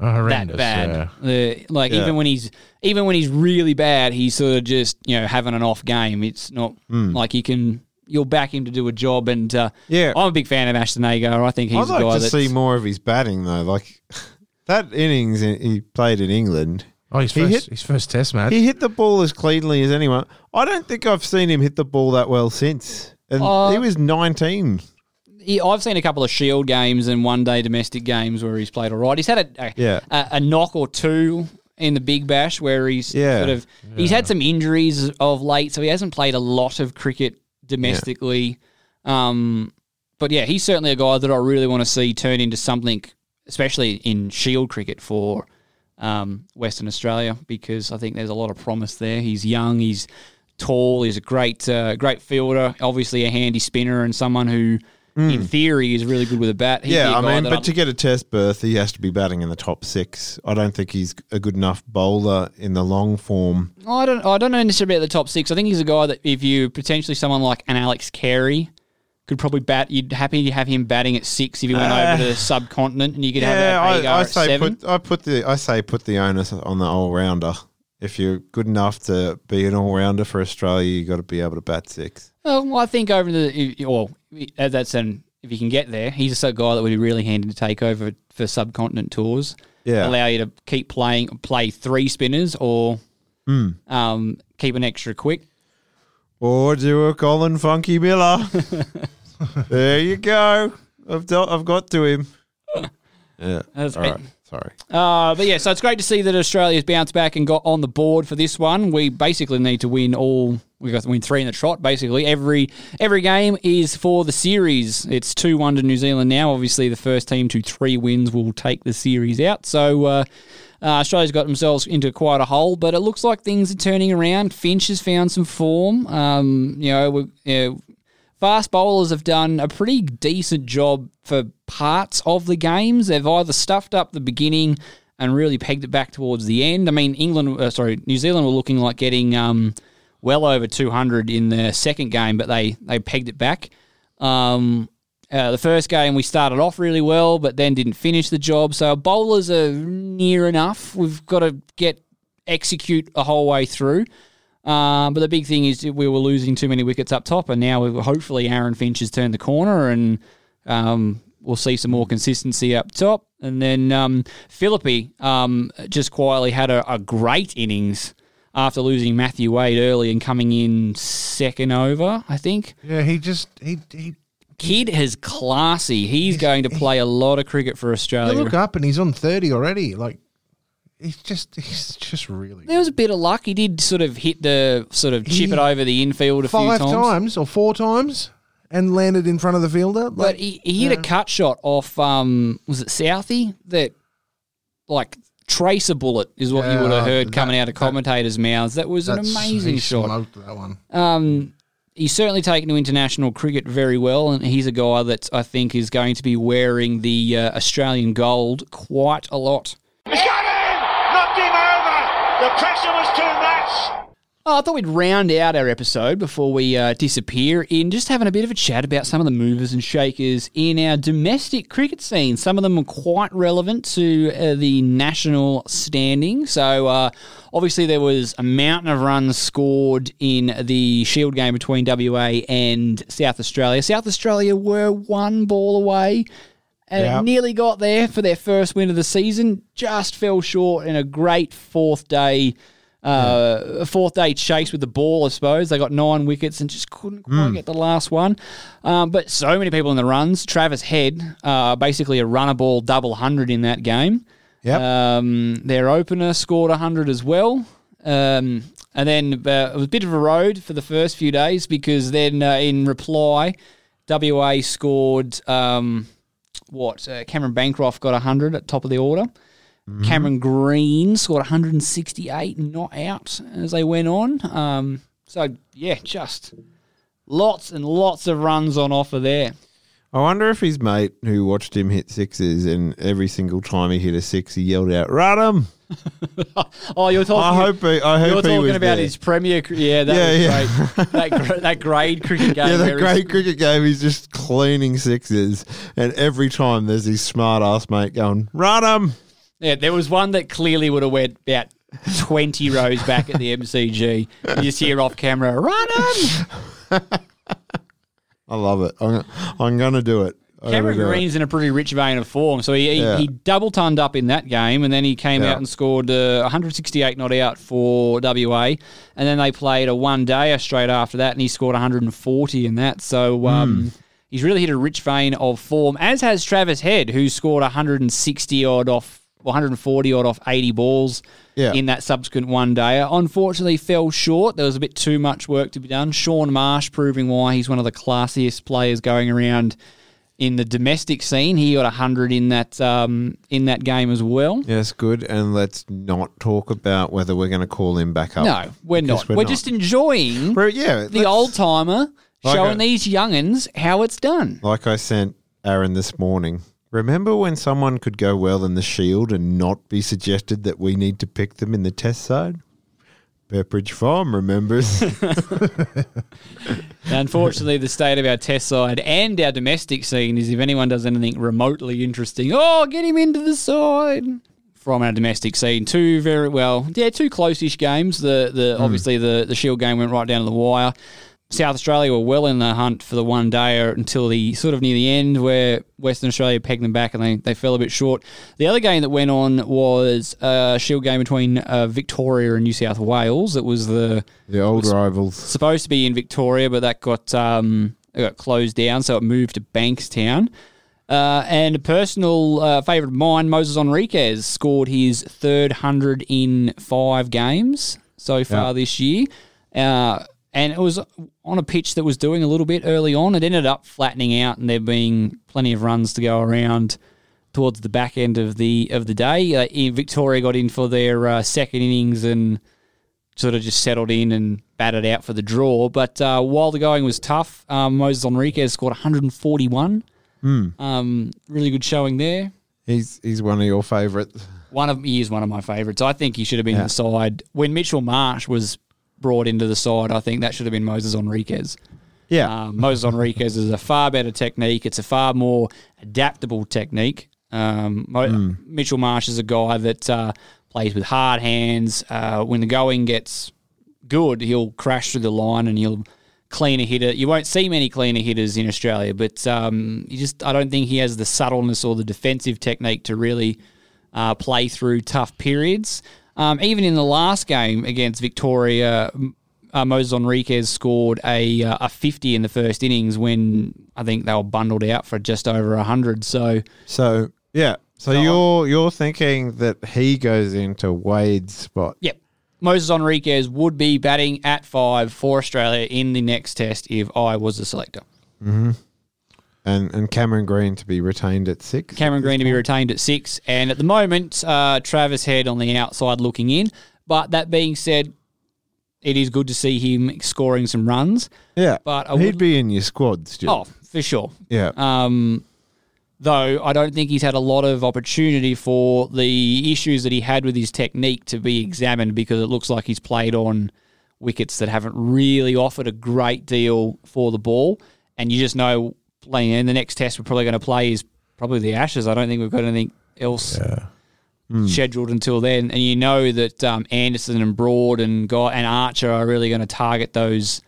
Oh, that bad. yeah. Uh, like Yeah. even when he's even when he's really bad, he's sort of just you know having an off game. It's not like you can. You'll back him to do a job, and uh. Yeah. I'm a big fan of Ashton Agar. I think he's I'd a guy like to that's see more of his batting though. Like [LAUGHS] that innings he played in England. Oh, his He first, hit- his first test match. He hit the ball as cleanly as anyone. I don't think I've seen him hit the ball that well since. And Uh, he was 19. he, I've seen a couple of Shield games and one day domestic games where he's played all right. He's had a a, Yeah. a, a knock or two in the Big Bash where he's Yeah. sort of he's had some injuries of late, so he hasn't played a lot of cricket domestically. Um, but yeah, he's certainly a guy that I really want to see turn into something, especially in Shield cricket for um, Western Australia, because I think there's a lot of promise there. He's young, he's tall, he's a great, uh, great fielder, obviously a handy spinner, and someone who, in theory, is really good with a bat. He'd Hmm. yeah, a I mean, but I'm- to get a test berth, he has to be batting in the top six. I don't think he's a good enough bowler in the long form. I don't. I don't know necessarily about the top six. I think he's a guy that if you potentially someone like an Alex Carey could probably bat. You'd happy to have him batting at six if he went over to the subcontinent, and you could Uh, yeah, have I, I say seven. put I put the I say put the onus on the all rounder. If you're good enough to be an all rounder for Australia, you have got to be able to bat six. Well, I think over the uh, that's an if you can get there, he's a sort of guy that would be really handy to take over for subcontinent tours. Yeah. allow you to keep playing, play three spinners, or Hmm. um, keep an extra quick. Or do a Colin Funky Miller. [LAUGHS] there you go. I've do- I've got to him. Yeah. That's All it. right. Sorry. Uh, but yeah, so it's great to see that Australia's bounced back and got on the board for this one. We basically need to win all. We got to win three in the trot. Basically, every every game is for the series. It's two one to New Zealand now. Obviously, the first team to three wins will take the series out. So. Uh, uh, Australia's got themselves into quite a hole, but it looks like things are turning around. Finch has found some form. Um, you know, we, you know, fast bowlers have done a pretty decent job for parts of the games. They've either stuffed up the beginning and really pegged it back towards the end. I mean, England, uh, sorry, New Zealand were looking like getting um, well over 200 in their second game, but they they pegged it back. Um, Uh, the first game we started off really well, but then didn't finish the job. So our bowlers are near enough. We've got to get execute a whole way through. Um, but the big thing is we were losing too many wickets up top, and now hopefully Aaron Finch has turned the corner, and um, we'll see some more consistency up top. And then um, Philippe um, just quietly had a, a great innings after losing Matthew Wade early and coming in second over, I think. Yeah, he just he he. Kid is classy. He's going to play a lot of cricket for You Australia. look up and he's on thirty already. Like he's just he's just really There was a bit of luck. He did sort of hit the sort of chip it over the infield a five few times. times or four times and landed in front of the fielder. Like, But he, he hit a cut shot off um was it Southee that like trace a bullet is what you would have heard that- coming out of commentators' mouths. That was an amazing he shot. that one. Um, he's certainly taken to international cricket very well, and he's a guy that I think is going to be wearing the uh, Australian gold quite a lot. Knocked him over! The pressure was too! Oh, I thought we'd round out our episode before we uh, disappear in just having a bit of a chat about some of the movers and shakers in our domestic cricket scene. Some of them are quite relevant to uh, the national standing. So, uh, obviously, there was a mountain of runs scored in the Shield game between WA and South Australia. South Australia were one ball away. And Yep. nearly got there for their first win of the season. Just fell short in a great fourth day uh, a fourth day chase with the ball, I suppose. They got nine wickets and just couldn't quite Mm. get the last one. Um, but so many people in the runs. Travis Head, uh, basically a runner ball double hundred in that game. Yep. Um, their opener scored 100 as well. Um, and then uh, it was a bit of a road for the first few days because then uh, in reply, WA scored um, what? Uh, Cameron Bancroft got 100 at top of the order. Cameron Green scored 168 not out as they went on. Um, so, yeah, just lots and lots of runs on offer there. I wonder if his mate who watched him hit sixes and every single time he hit a six, he yelled out, "Run him!" [LAUGHS] Oh, you're talking. I hope he- I hope you're talking about there. his Premier. Yeah, that Yeah, was yeah. great. that [LAUGHS] that grade cricket game. Yeah, that great cricket game. He's just cleaning sixes, and every time there's his smart ass mate going, "Run him!" Yeah, there was one that clearly would have went about twenty rows back at the MCG. You just hear off camera, "Run him!" [LAUGHS] I love it. I'm, I'm gonna do it. I'm gonna Cameron do it. Green's in a pretty rich vein of form, so he he, Yeah. he double tonned up in that game, and then he came Yeah. out and scored uh, 168 not out for WA, and then they played a one day straight after that, and he scored 140 in that. So. Um, Hmm. He's really hit a rich vein of form, as has Travis Head, who scored 160 odd off, 140 odd off 80 balls Yeah. in that subsequent one day. Unfortunately, fell short. There was a bit too much work to be done. Shaun Marsh proving why he's one of the classiest players going around in the domestic scene. He got 100 in that um, in that game as well. Yes, good. And let's not talk about whether we're going to call him back up. No, we're not. We're, just enjoying We're- yeah, the old timer Like showing a- these youngins how it's done. Like I sent Aaron this morning. Remember when someone could go well in the Shield and not be suggested that we need to pick them in the Test side? Pepperidge Farm remembers. [LAUGHS] [LAUGHS] Unfortunately, the state of our test side and our domestic scene is if anyone does anything remotely interesting, oh, get him into the side. From our domestic scene, two very well, yeah, two close-ish games. The the hmm. obviously the the Shield game went right down to the wire. South Australia were well in the hunt for the one day until the sort of near the end where Western Australia pegged them back and they, they fell a bit short. The other game that went on was a Shield game between uh, Victoria and New South Wales. It was the the old rivals. supposed to be in Victoria, but that got um, it got closed down, so it moved to Bankstown. Uh, and a personal uh, favourite of mine, Moises Henriques, scored his third hundred in five games so far Yeah. this year. Uh, and it was on a pitch that was doing a little bit early on. It ended up flattening out, and there being plenty of runs to go around towards the back end of the of the day. Uh, Victoria got in for their uh, second innings and sort of just settled in and batted out for the draw. But uh, while the going was tough, um, Moises Henriques scored 141. Hmm. Um, really good showing there. He's he's one of your favourites. One of he is one of my favourites. I think he should have been Yeah. the side when Mitchell Marsh was brought into the side. I think that should have been Moises Henriques. Yeah. Um, Moises Henriques is a far better technique. It's a far more adaptable technique. Um, Mo- Mitchell Marsh is a guy that uh, plays with hard hands. Uh, when the going gets good, he'll crash through the line and he'll clean a hitter. You won't see many cleaner hitters in Australia, but um, you just I don't think he has the subtleness or the defensive technique to really uh, play through tough periods. Um, even in the last game against Victoria, uh, Moises Henriques scored a uh, a 50 in the first innings when I think they were bundled out for just over 100. So So yeah. So you're you're thinking that he goes into Wade's spot. Yep. Moises Henriques would be batting at five for Australia in the next test if I was the selector. Mm-hmm. And and Cameron Green to be retained at six. Cameron Green to be retained at six. And at the moment, uh, Travis Head on the outside looking in. But that being said, it is good to see him scoring some runs. Yeah. But I he'd be in your squad still. Oh, for sure. Yeah. Um, though I don't think he's had a lot of opportunity for the issues that he had with his technique to be examined because it looks like he's played on wickets that haven't really offered a great deal for the ball. And you just know playing in the next test we're probably going to play is probably the Ashes. I don't think we've got anything else scheduled until then. And you know that um, Anderson and Broad and Guy and Archer are really going to target those.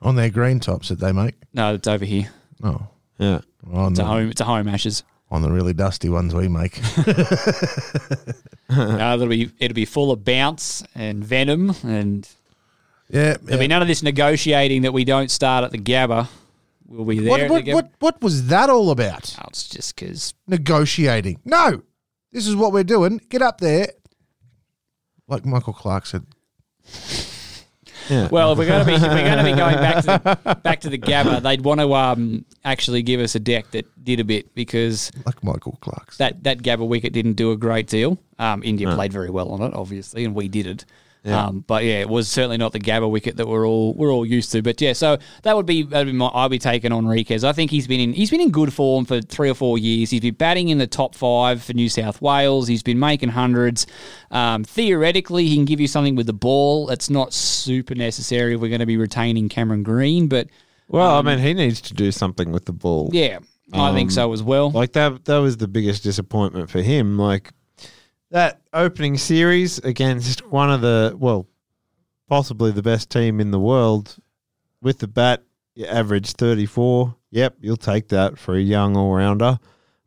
On their green tops that they make. No, it's over here. Oh. Yeah. On It's the, a home. It's a home Ashes. on the really dusty ones we make. [LAUGHS] [LAUGHS] uh, it'll be it'll be full of bounce and venom, and yeah, there'll be none of this negotiating that we don't start at the Gabba. We'll be there. what, what, the what, what was that all about? Oh, it's just because Negotiating. No. This is what we're doing. Get up there. Like Michael Clarke said. Yeah. [LAUGHS] Well, we're going to be we're going to be going back to the, back to the Gabba, they'd want to um, actually give us a deck that did a bit because Like Michael Clarke. that that Gabba wicket didn't do a great deal. Um, India played very well on it, obviously, and we did it. Yeah. Um, but yeah, it was certainly not the Gabba wicket that we're all we're all used to. But yeah, so that would be that'd be my I'd be taking on Henriques. I think he's been in he's been in good form for three or four years. He's been batting in the top five for New South Wales. He's been making hundreds. Um, theoretically, he can give you something with the ball. It's not super necessary if we're going to be retaining Cameron Green, but Well, um, I mean, he needs to do something with the ball. yeah, I think Um, so as well. Like that that was the biggest disappointment for him. Like that opening series against one of the well, possibly the best team in the world with the bat, you average thirty four. Yep, you'll take that for a young all rounder.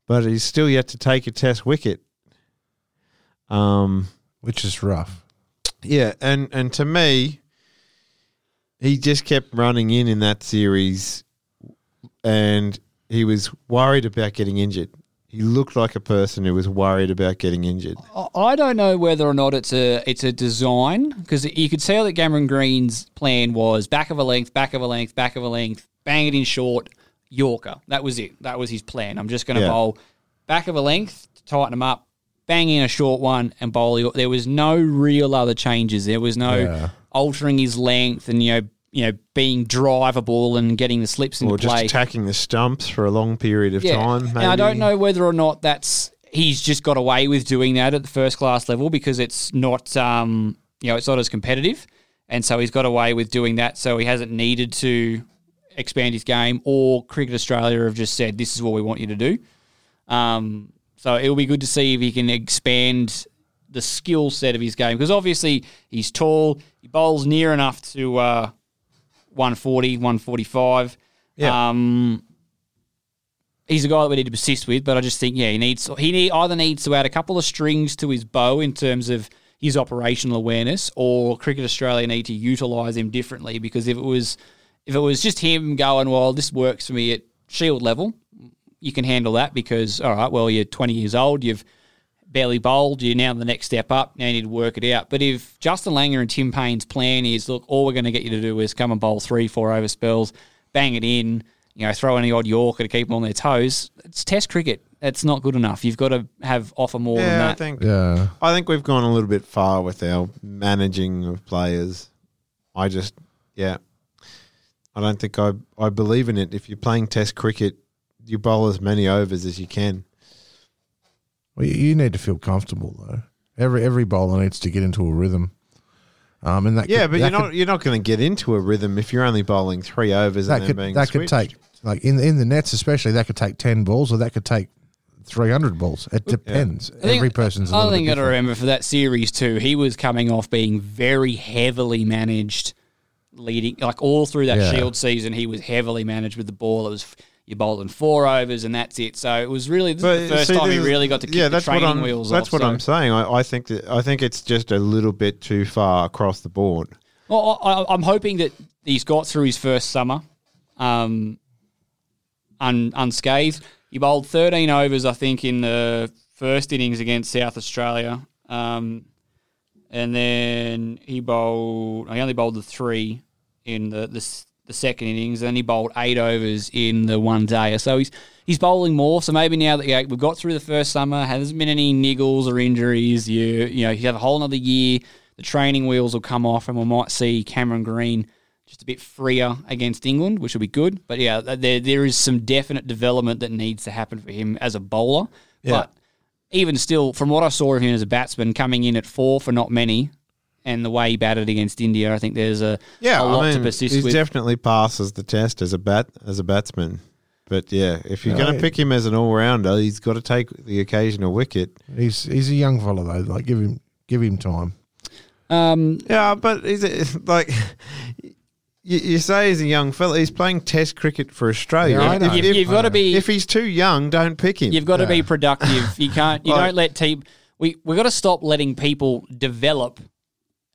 But he's still yet to take a test wicket. Um Which is rough. yeah, and and to me, he just kept running in in that series, and he was worried about getting injured. He looked like a person who was worried about getting injured. I- don't know whether or not it's a it's a design because you could tell that Cameron Green's plan was back of a length, back of a length, back of a length, bang it in short, Yorker. That was it. That was his plan. I'm just going to Yeah. bowl back of a length, to tighten him up, bang in a short one, and bowl. There was no real other changes. There was no Yeah. altering his length and you know you know being drivable and getting the slips into Or just play. attacking the stumps for a long period of time. And I don't know whether or not that's he's just got away with doing that at the first class level because it's not um you know it's not as competitive, and so he's got away with doing that. So he hasn't needed to expand his game, or Cricket Australia have just said this is what we want you to do. Um, so it'll be good to see if he can expand the skill set of his game because obviously he's tall, he bowls near enough to uh, 140, 145. Yeah. Um, he's a guy that we need to persist with, but I just think yeah, he needs he need, either needs to add a couple of strings to his bow in terms of his operational awareness, or Cricket Australia need to utilise him differently because if it was if it was just him going, well, this works for me at Shield level, you can handle that because all right, well, you're 20 years old, you've barely bowled, you're now the next step up, now you need to work it out. But if Justin Langer and Tim Paine's plan is, look, all we're going to get you to do is come and bowl three, four over spells, bang it in, you know, throw in the odd Yorker to keep them on their toes, it's Test cricket. It's not good enough. You've got to have offer more than that. I think Yeah. I think we've gone a little bit far with our managing of players. I just, yeah, I don't think I I believe in it. If you're playing Test cricket, you bowl as many overs as you can. Well, you- you need to feel comfortable though. Every every bowler needs to get into a rhythm. Um, and that Yeah, could, but that you're could, not you're not going to get into a rhythm if you're only bowling three overs that and then could being that could take like in in the nets especially that could take ten balls or that could take three hundred balls. It depends. I think- Every person's. A I little think bit got to remember for that series too. He was coming off being very heavily managed, leading like all through that Yeah. Shield season. He was heavily managed with the ball. It was you bowled in four overs and that's it. So it was really the first see, time he really got to kick yeah, the training I'm, wheels That's off. what so- I'm saying. I, I think that I think it's just a little bit too far across the board. Well, I, I'm hoping that he's got through his first summer um, un, unscathed. He bowled 13 overs, I think, in the first innings against South Australia. Um, and then he bowled, he only bowled the three in the, the, the second innings. Then he bowled eight overs in the one day. So he's he's bowling more. So maybe now that yeah, we've got through the first summer, hasn't been any niggles or injuries, you, you know, you have a whole another year the training wheels will come off and we might see Cameron Green just a bit freer against England, which will be good. But yeah, there there is some definite development that needs to happen for him as a bowler. Yeah. But even still, from what I saw of him as a batsman, coming in at four for not many, and the way he batted against India, I think there's a, Yeah, a lot I mean, to persist he with. He definitely passes the test as a bat as a batsman. But yeah, if you're Yeah, going to pick him as an all rounder, he's got to take the occasional wicket. He's he's a young fellow though. Like give him give him time. um, Yeah, but he's a, [LAUGHS] like you, you say he's a young fella. He's playing Test cricket for Australia. Yeah, If- You've- if- you've gotta be- If he's too young, don't pick him. You've got to Yeah. be productive. You can't. You [LAUGHS] Like- don't let team. We we got to stop letting people develop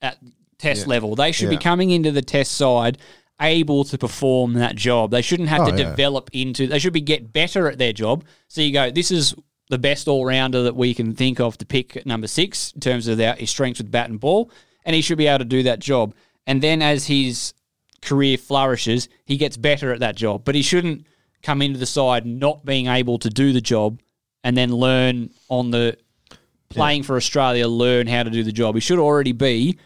at test Yeah. level. They should be coming into the test side able to perform that job. They shouldn't have Oh, to yeah. develop into. They should be get better at their job. So you go. This is the best all rounder that we can think of to pick at number six in terms of their, his strengths with bat and ball, and he should be able to do that job. And then as his career flourishes, he gets better at that job. But he shouldn't come into the side not being able to do the job and then learn on the playing for Australia, learn how to do the job. He should already be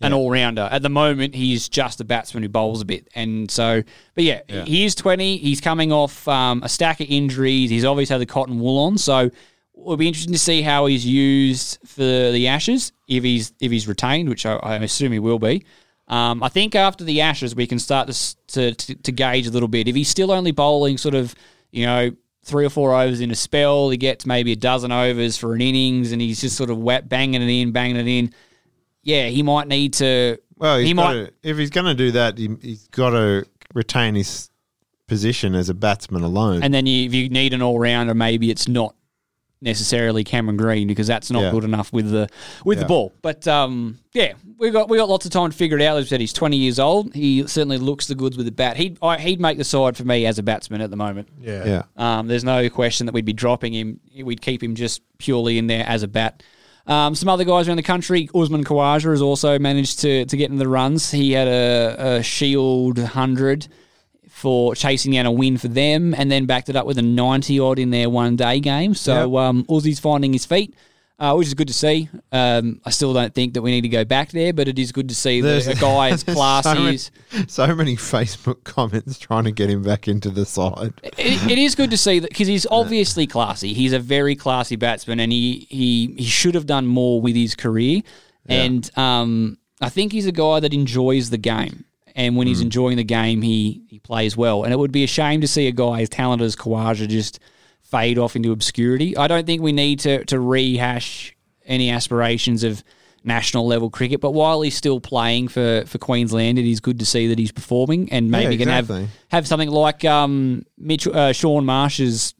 an all rounder. At the moment, he's just a batsman who bowls a bit. And so, but yeah, he is 20. He's coming off um, a stack of injuries. He's obviously had the cotton wool on. So it'll be interesting to see how he's used for the Ashes, if he's if he's retained, which I, I assume he will be. Um, I think after the Ashes, we can start to, to, to, to gauge a little bit. If he's still only bowling sort of, you know, three or four overs in a spell, he gets maybe a dozen overs for an innings, and he's just sort of wet, banging it in, banging it in. Yeah, he might need to. well, he's he might. to, if he's going to do that, he, he's got to retain his position as a batsman alone. And then you, if you need an all rounder, maybe it's not necessarily Cameron Green because that's not Yeah. good enough with the with the ball. But um, yeah, we got we got lots of time to figure it out. As I said, he's twenty years old. He certainly looks the goods with the bat. He'd I, he'd make the side for me as a batsman at the moment. Yeah. yeah. Um, there's no question that we'd be dropping him. We'd keep him just purely in there as a bat. Um, some other guys around the country, Usman Khawaja has also managed to, to get in the runs. He had a, a Shield 100 for chasing down a win for them and then backed it up with a 90 odd in their one day game. So um, Uzi's finding his feet. Uh, which is good to see. Um, I still don't think that we need to go back there, but it is good to see that a guy as [LAUGHS] classy so so many Facebook comments trying to get him back into the side. it, it is good to see that because he's obviously classy. He's a very classy batsman, and he he he should have done more with his career. And um, I think he's a guy that enjoys the game. And when he's enjoying the game, he he plays well. And it would be a shame to see a guy as talented as Khawaja just fade off into obscurity. I don't think we need to to rehash any aspirations of national level cricket. But while he's still playing for, for Queensland, it is good to see that he's performing and maybe Yeah, can exactly. have have something like um, Mitch, uh, Shaun Marsh's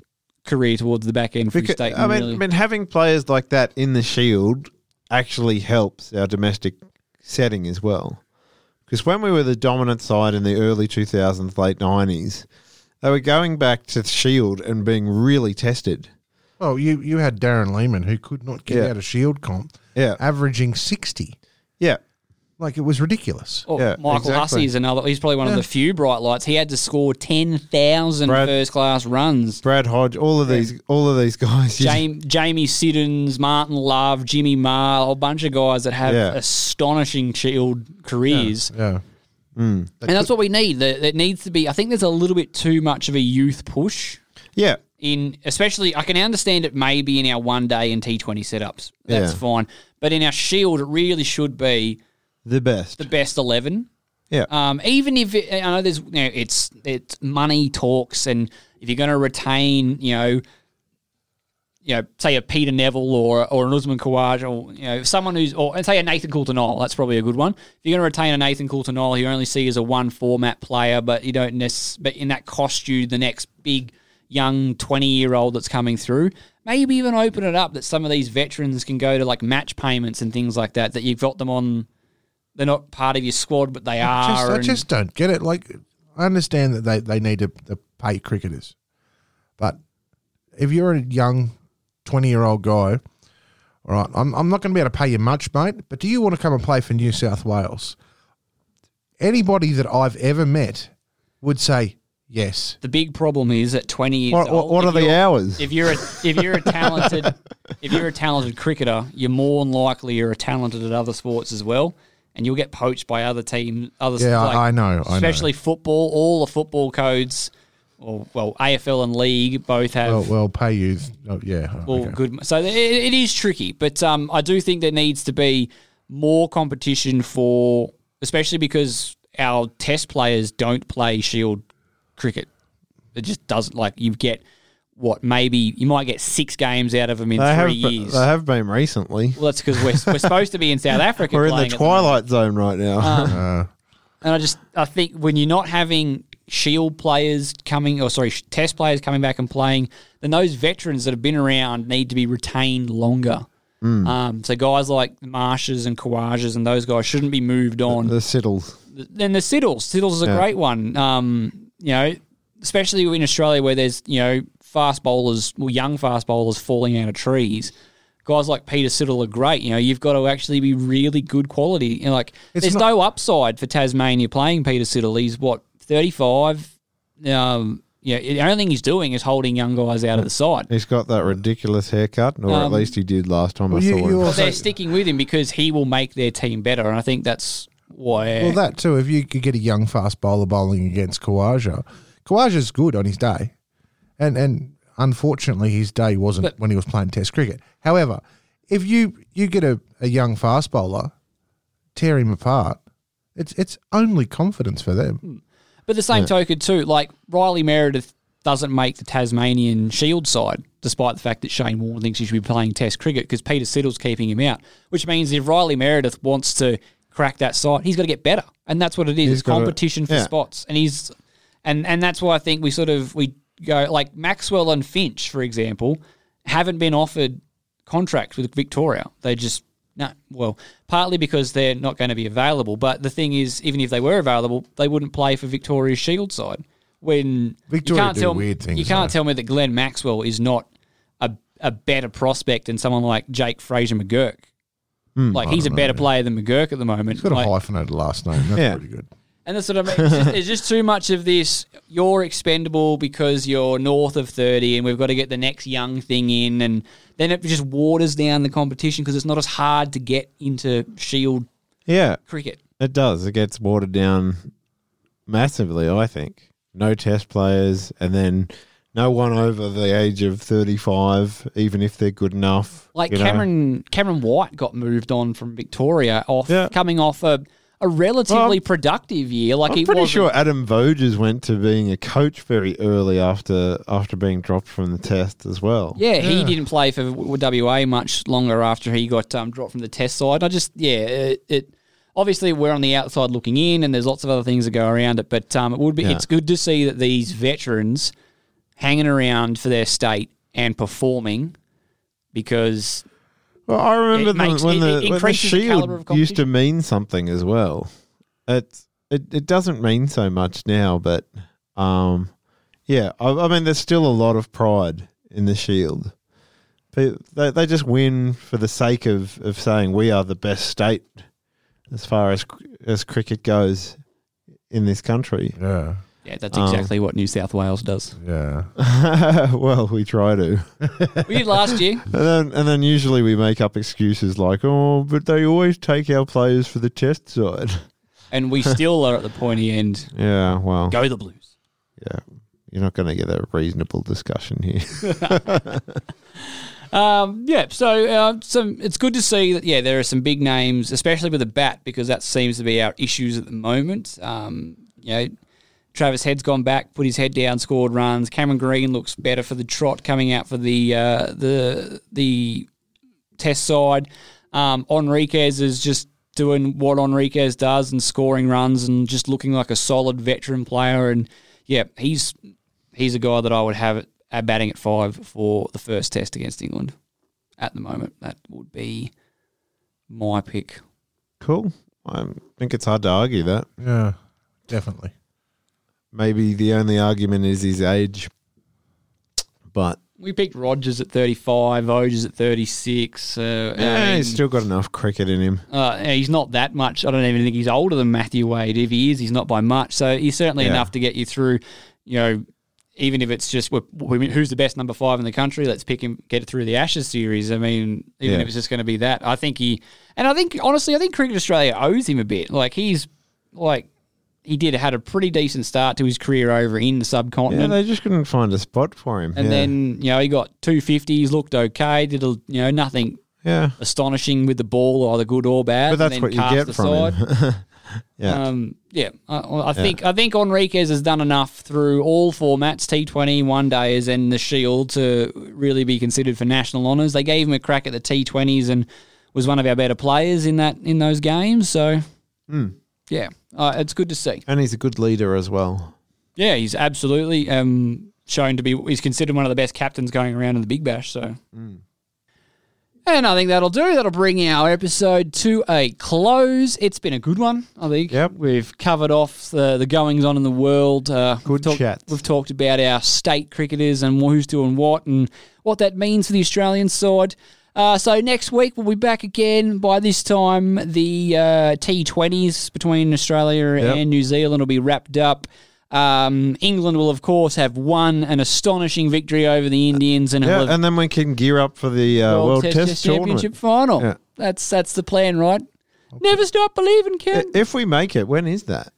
career towards the back end for Because, state. I mean, really. I mean, having players like that in the Shield actually helps our domestic setting as well. Because when we were the dominant side in the early 2000s, late 90s, they were going back to the Shield and being really tested. Well, you you had Darren Lehmann who could not get Yeah. out of Shield comp, Yeah. averaging sixty. Yeah. Like it was ridiculous. Oh, Yeah, Michael exactly. Hussey is another. He's probably one of the few bright lights. He had to score ten thousand Brad- first class runs. Brad Hodge, all of these, all of these guys. you- Jamie, Jamie Siddons, Martin Love, Jimmy Maher, a whole bunch of guys that have Yeah. astonishing Shield careers. Yeah. And that's what we need. There there needs to be. I think there's a little bit too much of a youth push yeah. in, especially. I can understand it maybe in our one day and T Twenty setups. That's Yeah. fine. But in our Shield, it really should be the best. the best eleven. Yeah. Um, even if it, I know there's, you know, it's it's money talks, and if you're going to retain, you know, you know, say a Peter Nevill or or an Usman Khawaja, or you know, someone who's, or and say a Nathan Coulter-Nile, that's probably a good one. If you're going to retain a Nathan Coulter-Nile, you only see as a one format player, but you don't necess- but in that cost you the next big young 20 year old that's coming through. Maybe even open it up that some of these veterans can go to like match payments and things like that. That you've got them on. They're not part of your squad, but they I are. just, I just don't get it. Like, I understand that they, they need to, to pay cricketers, but if you're a young twenty year old guy, all right, I'm, I'm not going to be able to pay you much, mate. But do you want to come and play for New South Wales? Anybody that I've ever met would say yes. The big problem is at 20 years What- what- old. what are the hours? If you're a, if you're a talented [LAUGHS] if you're a talented cricketer, you're more than likely you're a talented at other sports as well, and you'll get poached by other teams. Other Yeah, like, I know, I know. especially football. All the football codes, or well, AFL and league both have. Well, well, pay you. Oh, yeah. oh, Well, okay. good. So it, it is tricky, but um, I do think there needs to be more competition for, especially because our Test players don't play Shield cricket. It just doesn't like you get what maybe you might get six games out of them in They three be- years. they have been recently. well, that's because we're, we're supposed to be in South [LAUGHS] Africa. We're in the at moment. twilight zone right now. Um, [LAUGHS] Uh, And I just I think when you're not having Shield players coming, or sorry, Test players coming back and playing, then those veterans that have been around need to be retained longer. Mm. Um, so guys like Marshes and Khawajas and those guys shouldn't be moved on. the Siddles. then the Siddles, Siddles is a Yeah. great one. Um, you know, especially in Australia where there's you know fast bowlers, well, young fast bowlers falling out of trees. Guys like Peter Siddle are great. You know, you've got to actually be really good quality. You know, like It's there's not- no upside for Tasmania playing Peter Siddle. He's what 35. Um, yeah, the only thing he's doing is holding young guys out of the side. He's got that ridiculous haircut, or at Um, least he did last time I well, you- saw you him. But also- they're sticking with him because he will make their team better, and I think that's why. Well, that too. If you could get a young fast bowler bowling against Khawaja, Khawaja's good on his day, and and unfortunately his day wasn't But- when he was playing Test cricket. However, if you you get a, a young fast bowler, tear him apart, it's it's only confidence for them. But the same token too, like Riley Meredith doesn't make the Tasmanian Shield side, despite the fact that Shane Warne thinks he should be playing Test cricket because Peter Siddle's keeping him out. Which means if Riley Meredith wants to crack that side, he's got to get better, and that's what it is. He's it's competition for yeah. spots, and he's and and that's why I think we sort of we go like Maxwell and Finch, for example, haven't been offered contracts with Victoria. They just no. Well, partly because they're not going to be available, but the thing is, even if they were available, they wouldn't play for Victoria's Shield side. When Victoria you can't do tell weird things, you can't though. tell me that Glenn Maxwell is not a a better prospect than someone like Jake Fraser McGurk. Hmm. like I he's a don't know, better yeah. player than McGurk at the moment. He's got a Like- hyphenated last name. That's Yeah. pretty good. And that's what I mean. It's just, it's just too much of this. You're expendable because you're north of 30, and we've got to get the next young thing in. And then it just waters down the competition because it's not as hard to get into Shield Yeah, cricket. it does. It gets watered down massively, I think. No test players, and then no one over the age of 35, even if they're good enough. Like know. Cameron Cameron White got moved on from Victoria off Yeah. coming off a, a relatively Well, productive year. Like I'm he pretty wasn't- sure Adam Voges went to being a coach very early after after being dropped from the test as well. Yeah, he didn't play for WA much longer after he got um, dropped from the test side. I just, yeah, it, it obviously we're on the outside looking in, and there's lots of other things that go around it. But um, it would be, Yeah. it's good to see that these veterans hanging around for their state and performing because Well, I remember the, makes- when it- the, it when the increases the shield used to mean something as well. It it it doesn't mean so much now, but um, yeah, I, I mean, there's still a lot of pride in the shield. They, they they just win for the sake of, of saying we are the best state as far as as cricket goes in this country. Yeah. Yeah, that's Um, exactly what New South Wales does. Yeah. [LAUGHS] well, we try to. [LAUGHS] We did last year. And then, and then usually we make up excuses like, oh, but they always take our players for the test side. [LAUGHS] And we still are at the pointy end. Yeah, well, Go the Blues. yeah, you're not going to get a reasonable discussion here. Um, yeah, so uh, some it's good to see that yeah there are some big names, especially with the bat because that seems to be our issues at the moment. Um, you know, Travis Head's gone back, put his head down, scored runs. Cameron Green looks better for the trot coming out for the uh, the the test side. Um, Henriques is just doing what Henriques does and scoring runs and just looking like a solid veteran player. And yeah, he's he's a guy that I would have at, at batting at five for the first test against England. At the moment, that would be my pick. cool. I think it's hard to argue that. Yeah, definitely. Maybe the only argument is his age, but We picked Rogers at 35, Voges at 36. Uh, I yeah, mean, he's still got enough cricket in him. Uh, he's not that much. I don't even think he's older than Matthew Wade. If he is, he's not by much. So he's certainly Yeah. enough to get you through. You know, even if it's just wh- wh- who's the best number five in the country, let's pick him, get it through the Ashes series. I mean, even Yeah. if it's just going to be that, I think he, and I think honestly, I think Cricket Australia owes him a bit. Like he's like he did had a pretty decent start to his career over in the subcontinent. Yeah, they just couldn't find a spot for him. and yeah. then you know he got two fifties, looked okay, did a, you know nothing yeah, astonishing with the ball, either good or bad. but that's and then what you get from him. [LAUGHS] yeah, Um, yeah, I, I think I think Henriques has done enough through all formats, T Twenty, one days, and the Shield to really be considered for national honours. They gave him a crack at the T Twenties and was one of our better players in that in those games. So, Hmm. yeah, uh, it's good to see. and he's a good leader as well. Yeah, he's absolutely um, shown to be. He's considered one of the best captains going around in the Big Bash. So. And I think that'll do. That'll bring our episode to a close. It's been a good one, I think. Yep. We've covered off the, the goings on in the world. Uh, Good we've chats. We've talked about our state cricketers and who's doing what and what that means for the Australian side. Uh, so next week we'll be back again. By this time, the uh, T20s between Australia Yep. and New Zealand will be wrapped up. Um, England will, of course, have won an astonishing victory over the Indians and Yeah, and then we can gear up for the uh, World, Test, Championship tournament. final. Yeah. That's that's the plan, right? Never stop believing, Ken. If we make it, when is that?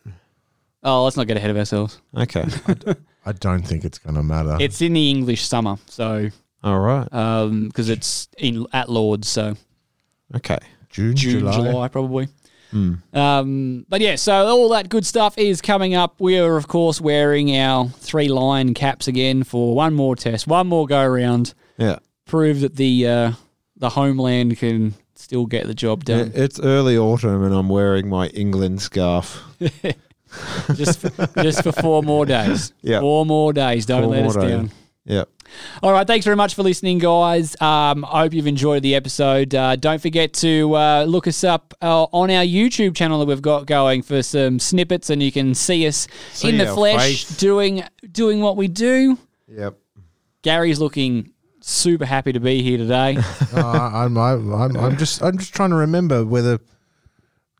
oh, let's not get ahead of ourselves. Okay, [LAUGHS] I don't think it's going to matter. It's in the English summer, so all right. because it's in at Lord's, so Okay, June, June, July. July, probably. Um, but yeah, so all that good stuff is coming up. We are, of course, wearing our three line caps again for one more test, one more go around. yeah. Prove that the uh, the homeland can still get the job Yeah, done. It's early autumn, and I'm wearing my England scarf. [LAUGHS] just for, just for four more days. [LAUGHS] Yeah. four more days. Don't Four let more us days. down. Yeah. All right, thanks very much for listening, guys. Um, I hope you've enjoyed the episode. Uh, don't forget to uh, look us up uh, on our YouTube channel that we've got going for some snippets, and you can see us See in the flesh face. doing doing what we do. Yep. Gary's looking super happy to be here today. [LAUGHS] Uh, I'm, I'm, I'm, I'm just, I'm just trying to remember whether.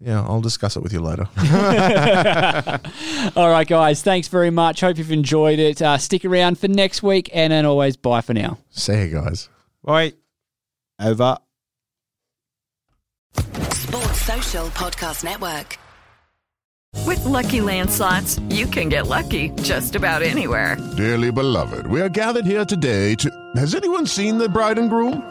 Yeah, I'll discuss it with you later. [LAUGHS] All right, guys, thanks very much. Hope you've enjoyed it. Uh, stick around for next week, and then always bye for now. See you guys. Bye. Over. Sports Social Podcast Network. With Lucky Land slots, you can get lucky just about anywhere. Dearly beloved, we are gathered here today to. Has anyone seen the bride and groom?